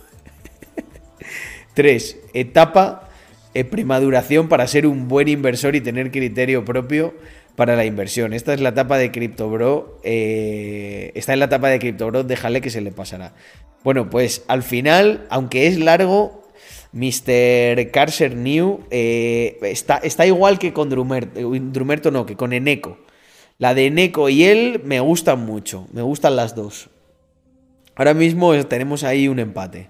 3. Etapa eh, premaduración para ser un buen inversor y tener criterio propio para la inversión. Esta es la etapa de Crypto Bro. eh, está en la etapa de Crypto Bro, déjale que se le pasará. Bueno, pues al final, aunque es largo, Mr. Carser New eh, está, está igual que con Drumerto, eh, Drumerto no, que con Eneco. La de Eneco y él me gustan mucho, me gustan las dos. Ahora mismo tenemos ahí un empate.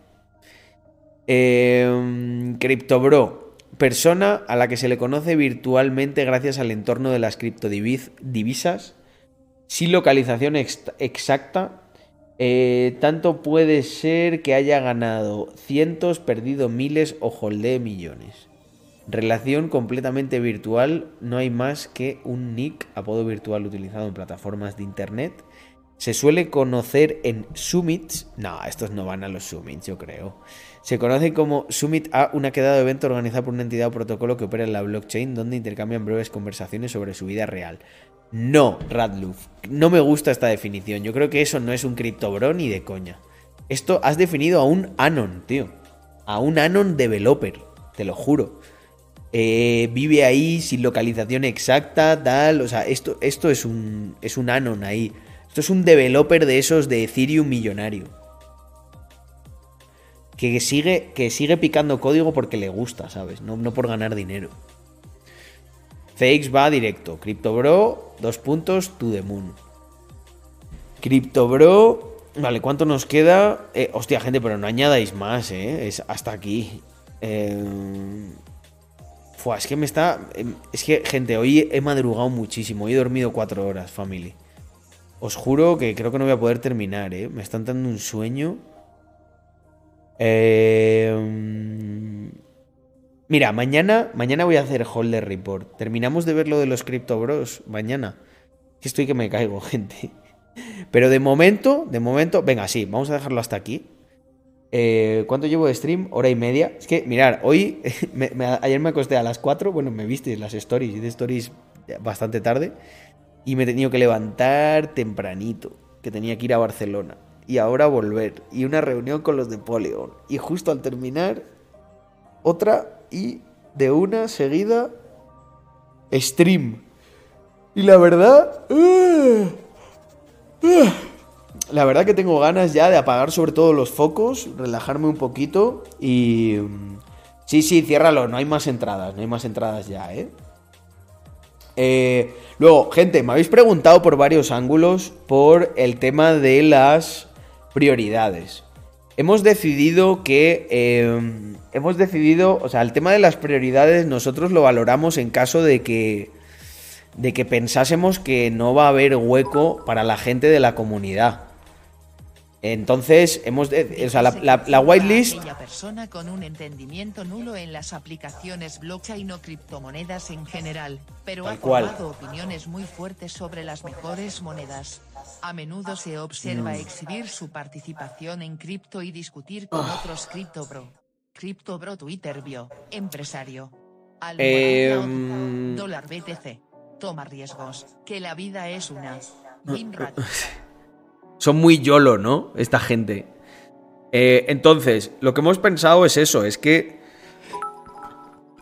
Eh, CryptoBro, persona a la que se le conoce virtualmente gracias al entorno de las criptodivisas, sin localización ex- exacta. eh, tanto puede ser que haya ganado cientos, perdido miles o holdee millones. Relación completamente virtual, no hay más que un nick, apodo virtual utilizado en plataformas de internet. Se suele conocer en summits. No, estos no van a los summits, yo creo. Se conoce como Summit A, una quedada de evento organizada por una entidad o protocolo que opera en la blockchain, donde intercambian breves conversaciones sobre su vida real. No, Radluf, no me gusta esta definición. Yo creo que eso no es un criptobro ni de coña. Esto has definido a un Anon, tío. A un Anon developer, te lo juro. Eh, vive ahí sin localización exacta, tal. O sea, esto, esto es un. es un Anon ahí. Esto es un developer de esos de Ethereum millonario. Que sigue, que sigue picando código porque le gusta, ¿sabes? No, no por ganar dinero. CX va directo. CryptoBro, dos puntos, to the moon. CryptoBro. Vale, ¿cuánto nos queda? Eh, hostia, gente, pero no añadáis más, ¿eh? Es hasta aquí. Eh... Fua, es que me está. em, Es que, gente, hoy he madrugado muchísimo. Hoy he dormido cuatro horas, family. Os juro que creo que no voy a poder terminar, ¿eh? Me están dando un sueño. Eh, Mira, mañana, mañana voy a hacer Holder Report. Terminamos de ver lo de los Crypto Bros mañana. Estoy que me caigo, gente. Pero de momento, de momento, venga, sí, vamos a dejarlo hasta aquí. Eh, ¿Cuánto llevo de stream? Hora y media. Es que, mirar, hoy, ayer me acosté a las 4, bueno, me visteis las stories, hice stories bastante tarde. Y me he tenido que levantar tempranito, que tenía que ir a Barcelona. Y ahora volver. Y una reunión con los de Polygon. Y justo al terminar, otra y de una seguida, stream. Y la verdad... ¡ah! ¡ah! La verdad que tengo ganas ya de apagar sobre todo los focos, relajarme un poquito y... mm, Sí, sí, ciérralo, no hay más entradas, no hay más entradas ya, ¿eh? Eh, luego, gente, me habéis preguntado por varios ángulos por el tema de las prioridades. Hemos decidido que... eh, hemos decidido, o sea, el tema de las prioridades nosotros lo valoramos en caso de que... De que pensásemos que no va a haber hueco para la gente de la comunidad. Entonces, hemos... de- o sea, la, la, la whitelist... Persona con un entendimiento nulo en las aplicaciones blockchain o criptomonedas en general, pero ha cual. formado opiniones muy fuertes sobre las mejores monedas. A menudo se observa Mm. exhibir su participación en cripto y discutir con Ah. otros criptobro. Criptobro Twitter bio, empresario. Eh, Almohadilla mm. dólar BTC. Toma riesgos, que la vida es una. Son muy YOLO, ¿no? Esta gente. Eh, entonces, lo que hemos pensado es eso, es que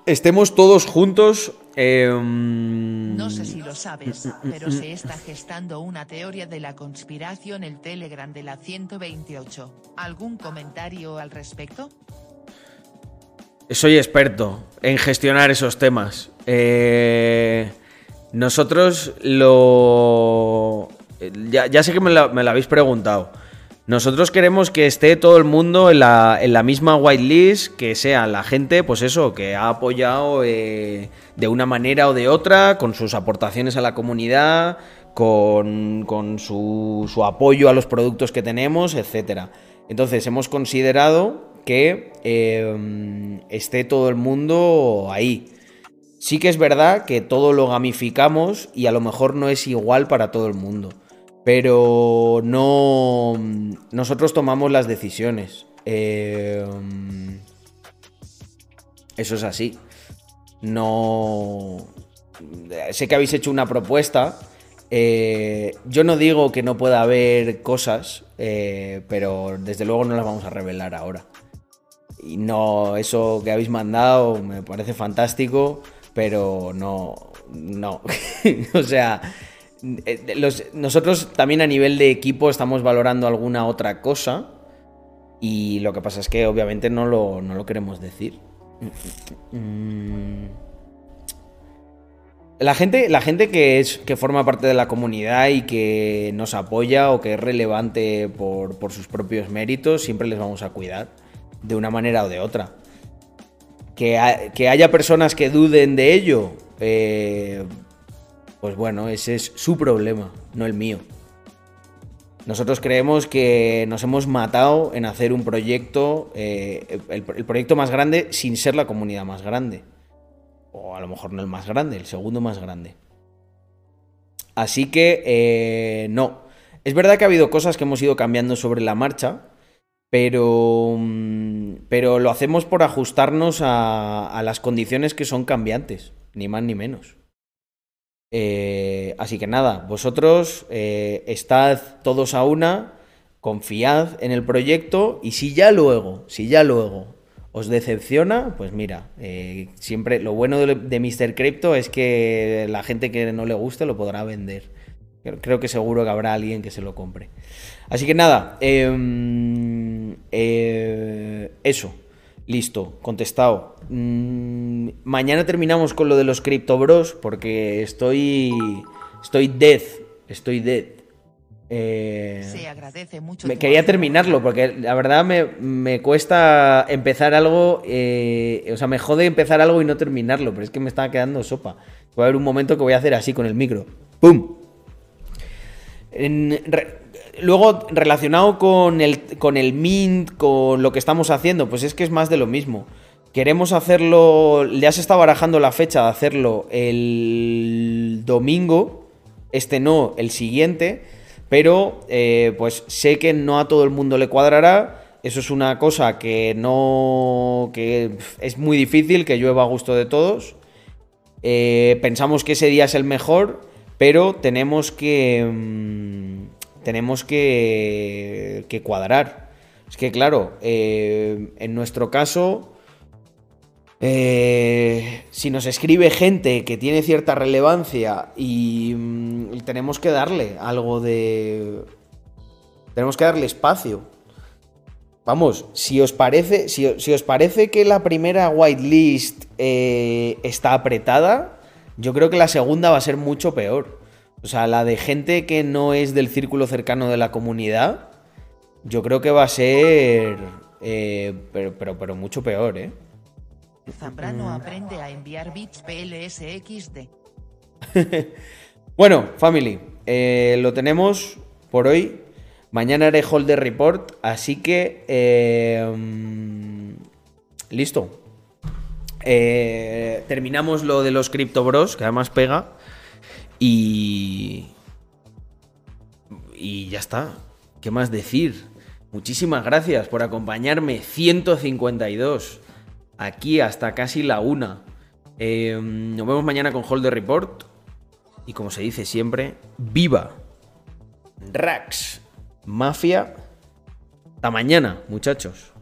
estemos todos juntos. eh, No sé si lo sabes, pero se está gestando una teoría de la conspiración el Telegram de la 128. ¿Algún comentario al respecto? Soy experto en gestionar esos temas. Eh, nosotros lo... Ya, sé que me lo habéis preguntado. Nosotros queremos que esté todo el mundo en la, en la misma whitelist, que sea la gente, pues eso, que ha apoyado eh, de una manera o de otra, con sus aportaciones a la comunidad, con, con su, su apoyo a los productos que tenemos, etcétera. Entonces hemos considerado que eh, esté todo el mundo ahí. Sí que es verdad que todo lo gamificamos y a lo mejor no es igual para todo el mundo. Pero no. Nosotros tomamos las decisiones. Eh, eso es así. No. Sé que habéis hecho una propuesta. Eh, yo no digo que no pueda haber cosas, eh, pero desde luego no las vamos a revelar ahora. Y no, eso que habéis mandado me parece fantástico, pero no, no. o sea, los- nosotros también a nivel de equipo estamos valorando alguna otra cosa y lo que pasa es que obviamente no lo, no lo queremos decir. Mm. La gente, la gente que, es, que forma parte de la comunidad y que nos apoya o que es relevante por, por sus propios méritos, siempre les vamos a cuidar, de una manera o de otra. Que, que haya personas que duden de ello, eh, pues bueno, ese es su problema, no el mío. Nosotros creemos que nos hemos matado en hacer un proyecto, eh, el, proyecto más grande sin ser la comunidad más grande. O a lo mejor no el más grande, el segundo más grande. Así que eh, no. Es verdad que ha habido cosas que hemos ido cambiando sobre la marcha, pero, mm, pero lo hacemos por ajustarnos a las condiciones que son cambiantes, ni más ni menos. Eh, así que nada, vosotros eh, estad todos a una, confiad en el proyecto y si ya luego, si ya luego os decepciona, pues mira, eh, siempre lo bueno de, Mr. Crypto es que la gente que no le guste lo podrá vender. Creo- Creo que seguro que habrá alguien que se lo compre. Así que nada, em, eh, eso. Listo, contestado. Mm, mañana terminamos con lo de los Crypto Bros porque estoy. Estoy dead. Estoy dead. Eh, Se agradece mucho. me quería terminarlo porque la verdad me, me cuesta empezar algo. eh, o sea, me jode empezar algo y no terminarlo, pero es que me estaba quedando sopa. Va a haber un momento que voy a hacer así con el micro. ¡Pum! En re- luego, relacionado con el, con el Mint, con lo que estamos haciendo, pues es que es más de lo mismo. Queremos hacerlo, ya se está barajando la fecha de hacerlo el domingo, este no, el siguiente, pero eh, pues sé que no a todo el mundo le cuadrará. Eso es una cosa que no, que es muy difícil, que llueva a gusto de todos. Eh, pensamos que ese día es el mejor, pero tenemos que. mm, tenemos que. que cuadrar. Es que, claro, eh, en nuestro caso. eh, si nos escribe gente que tiene cierta relevancia y, mm, y tenemos que darle algo de. Tenemos que darle espacio. Vamos, si os parece, si, si os parece que la primera whitelist eh, está apretada, yo creo que la segunda va a ser mucho peor. O sea, la de gente que no es del círculo cercano de la comunidad, yo creo que va a ser, eh, pero, pero, pero mucho peor, ¿eh? Zambrano aprende a enviar bits PLSXD. Bueno, family, eh, lo tenemos por hoy. Mañana haré Holder Report, así que... eh, mm, listo. Eh, terminamos lo de los Crypto Bros, que además pega. Y... Y ya está. ¿Qué más decir? Muchísimas gracias por acompañarme. 152. Aquí hasta casi la una. Eh, nos vemos mañana con Holder Report. Y como se dice siempre, viva Rax Mafia. Hasta mañana, muchachos.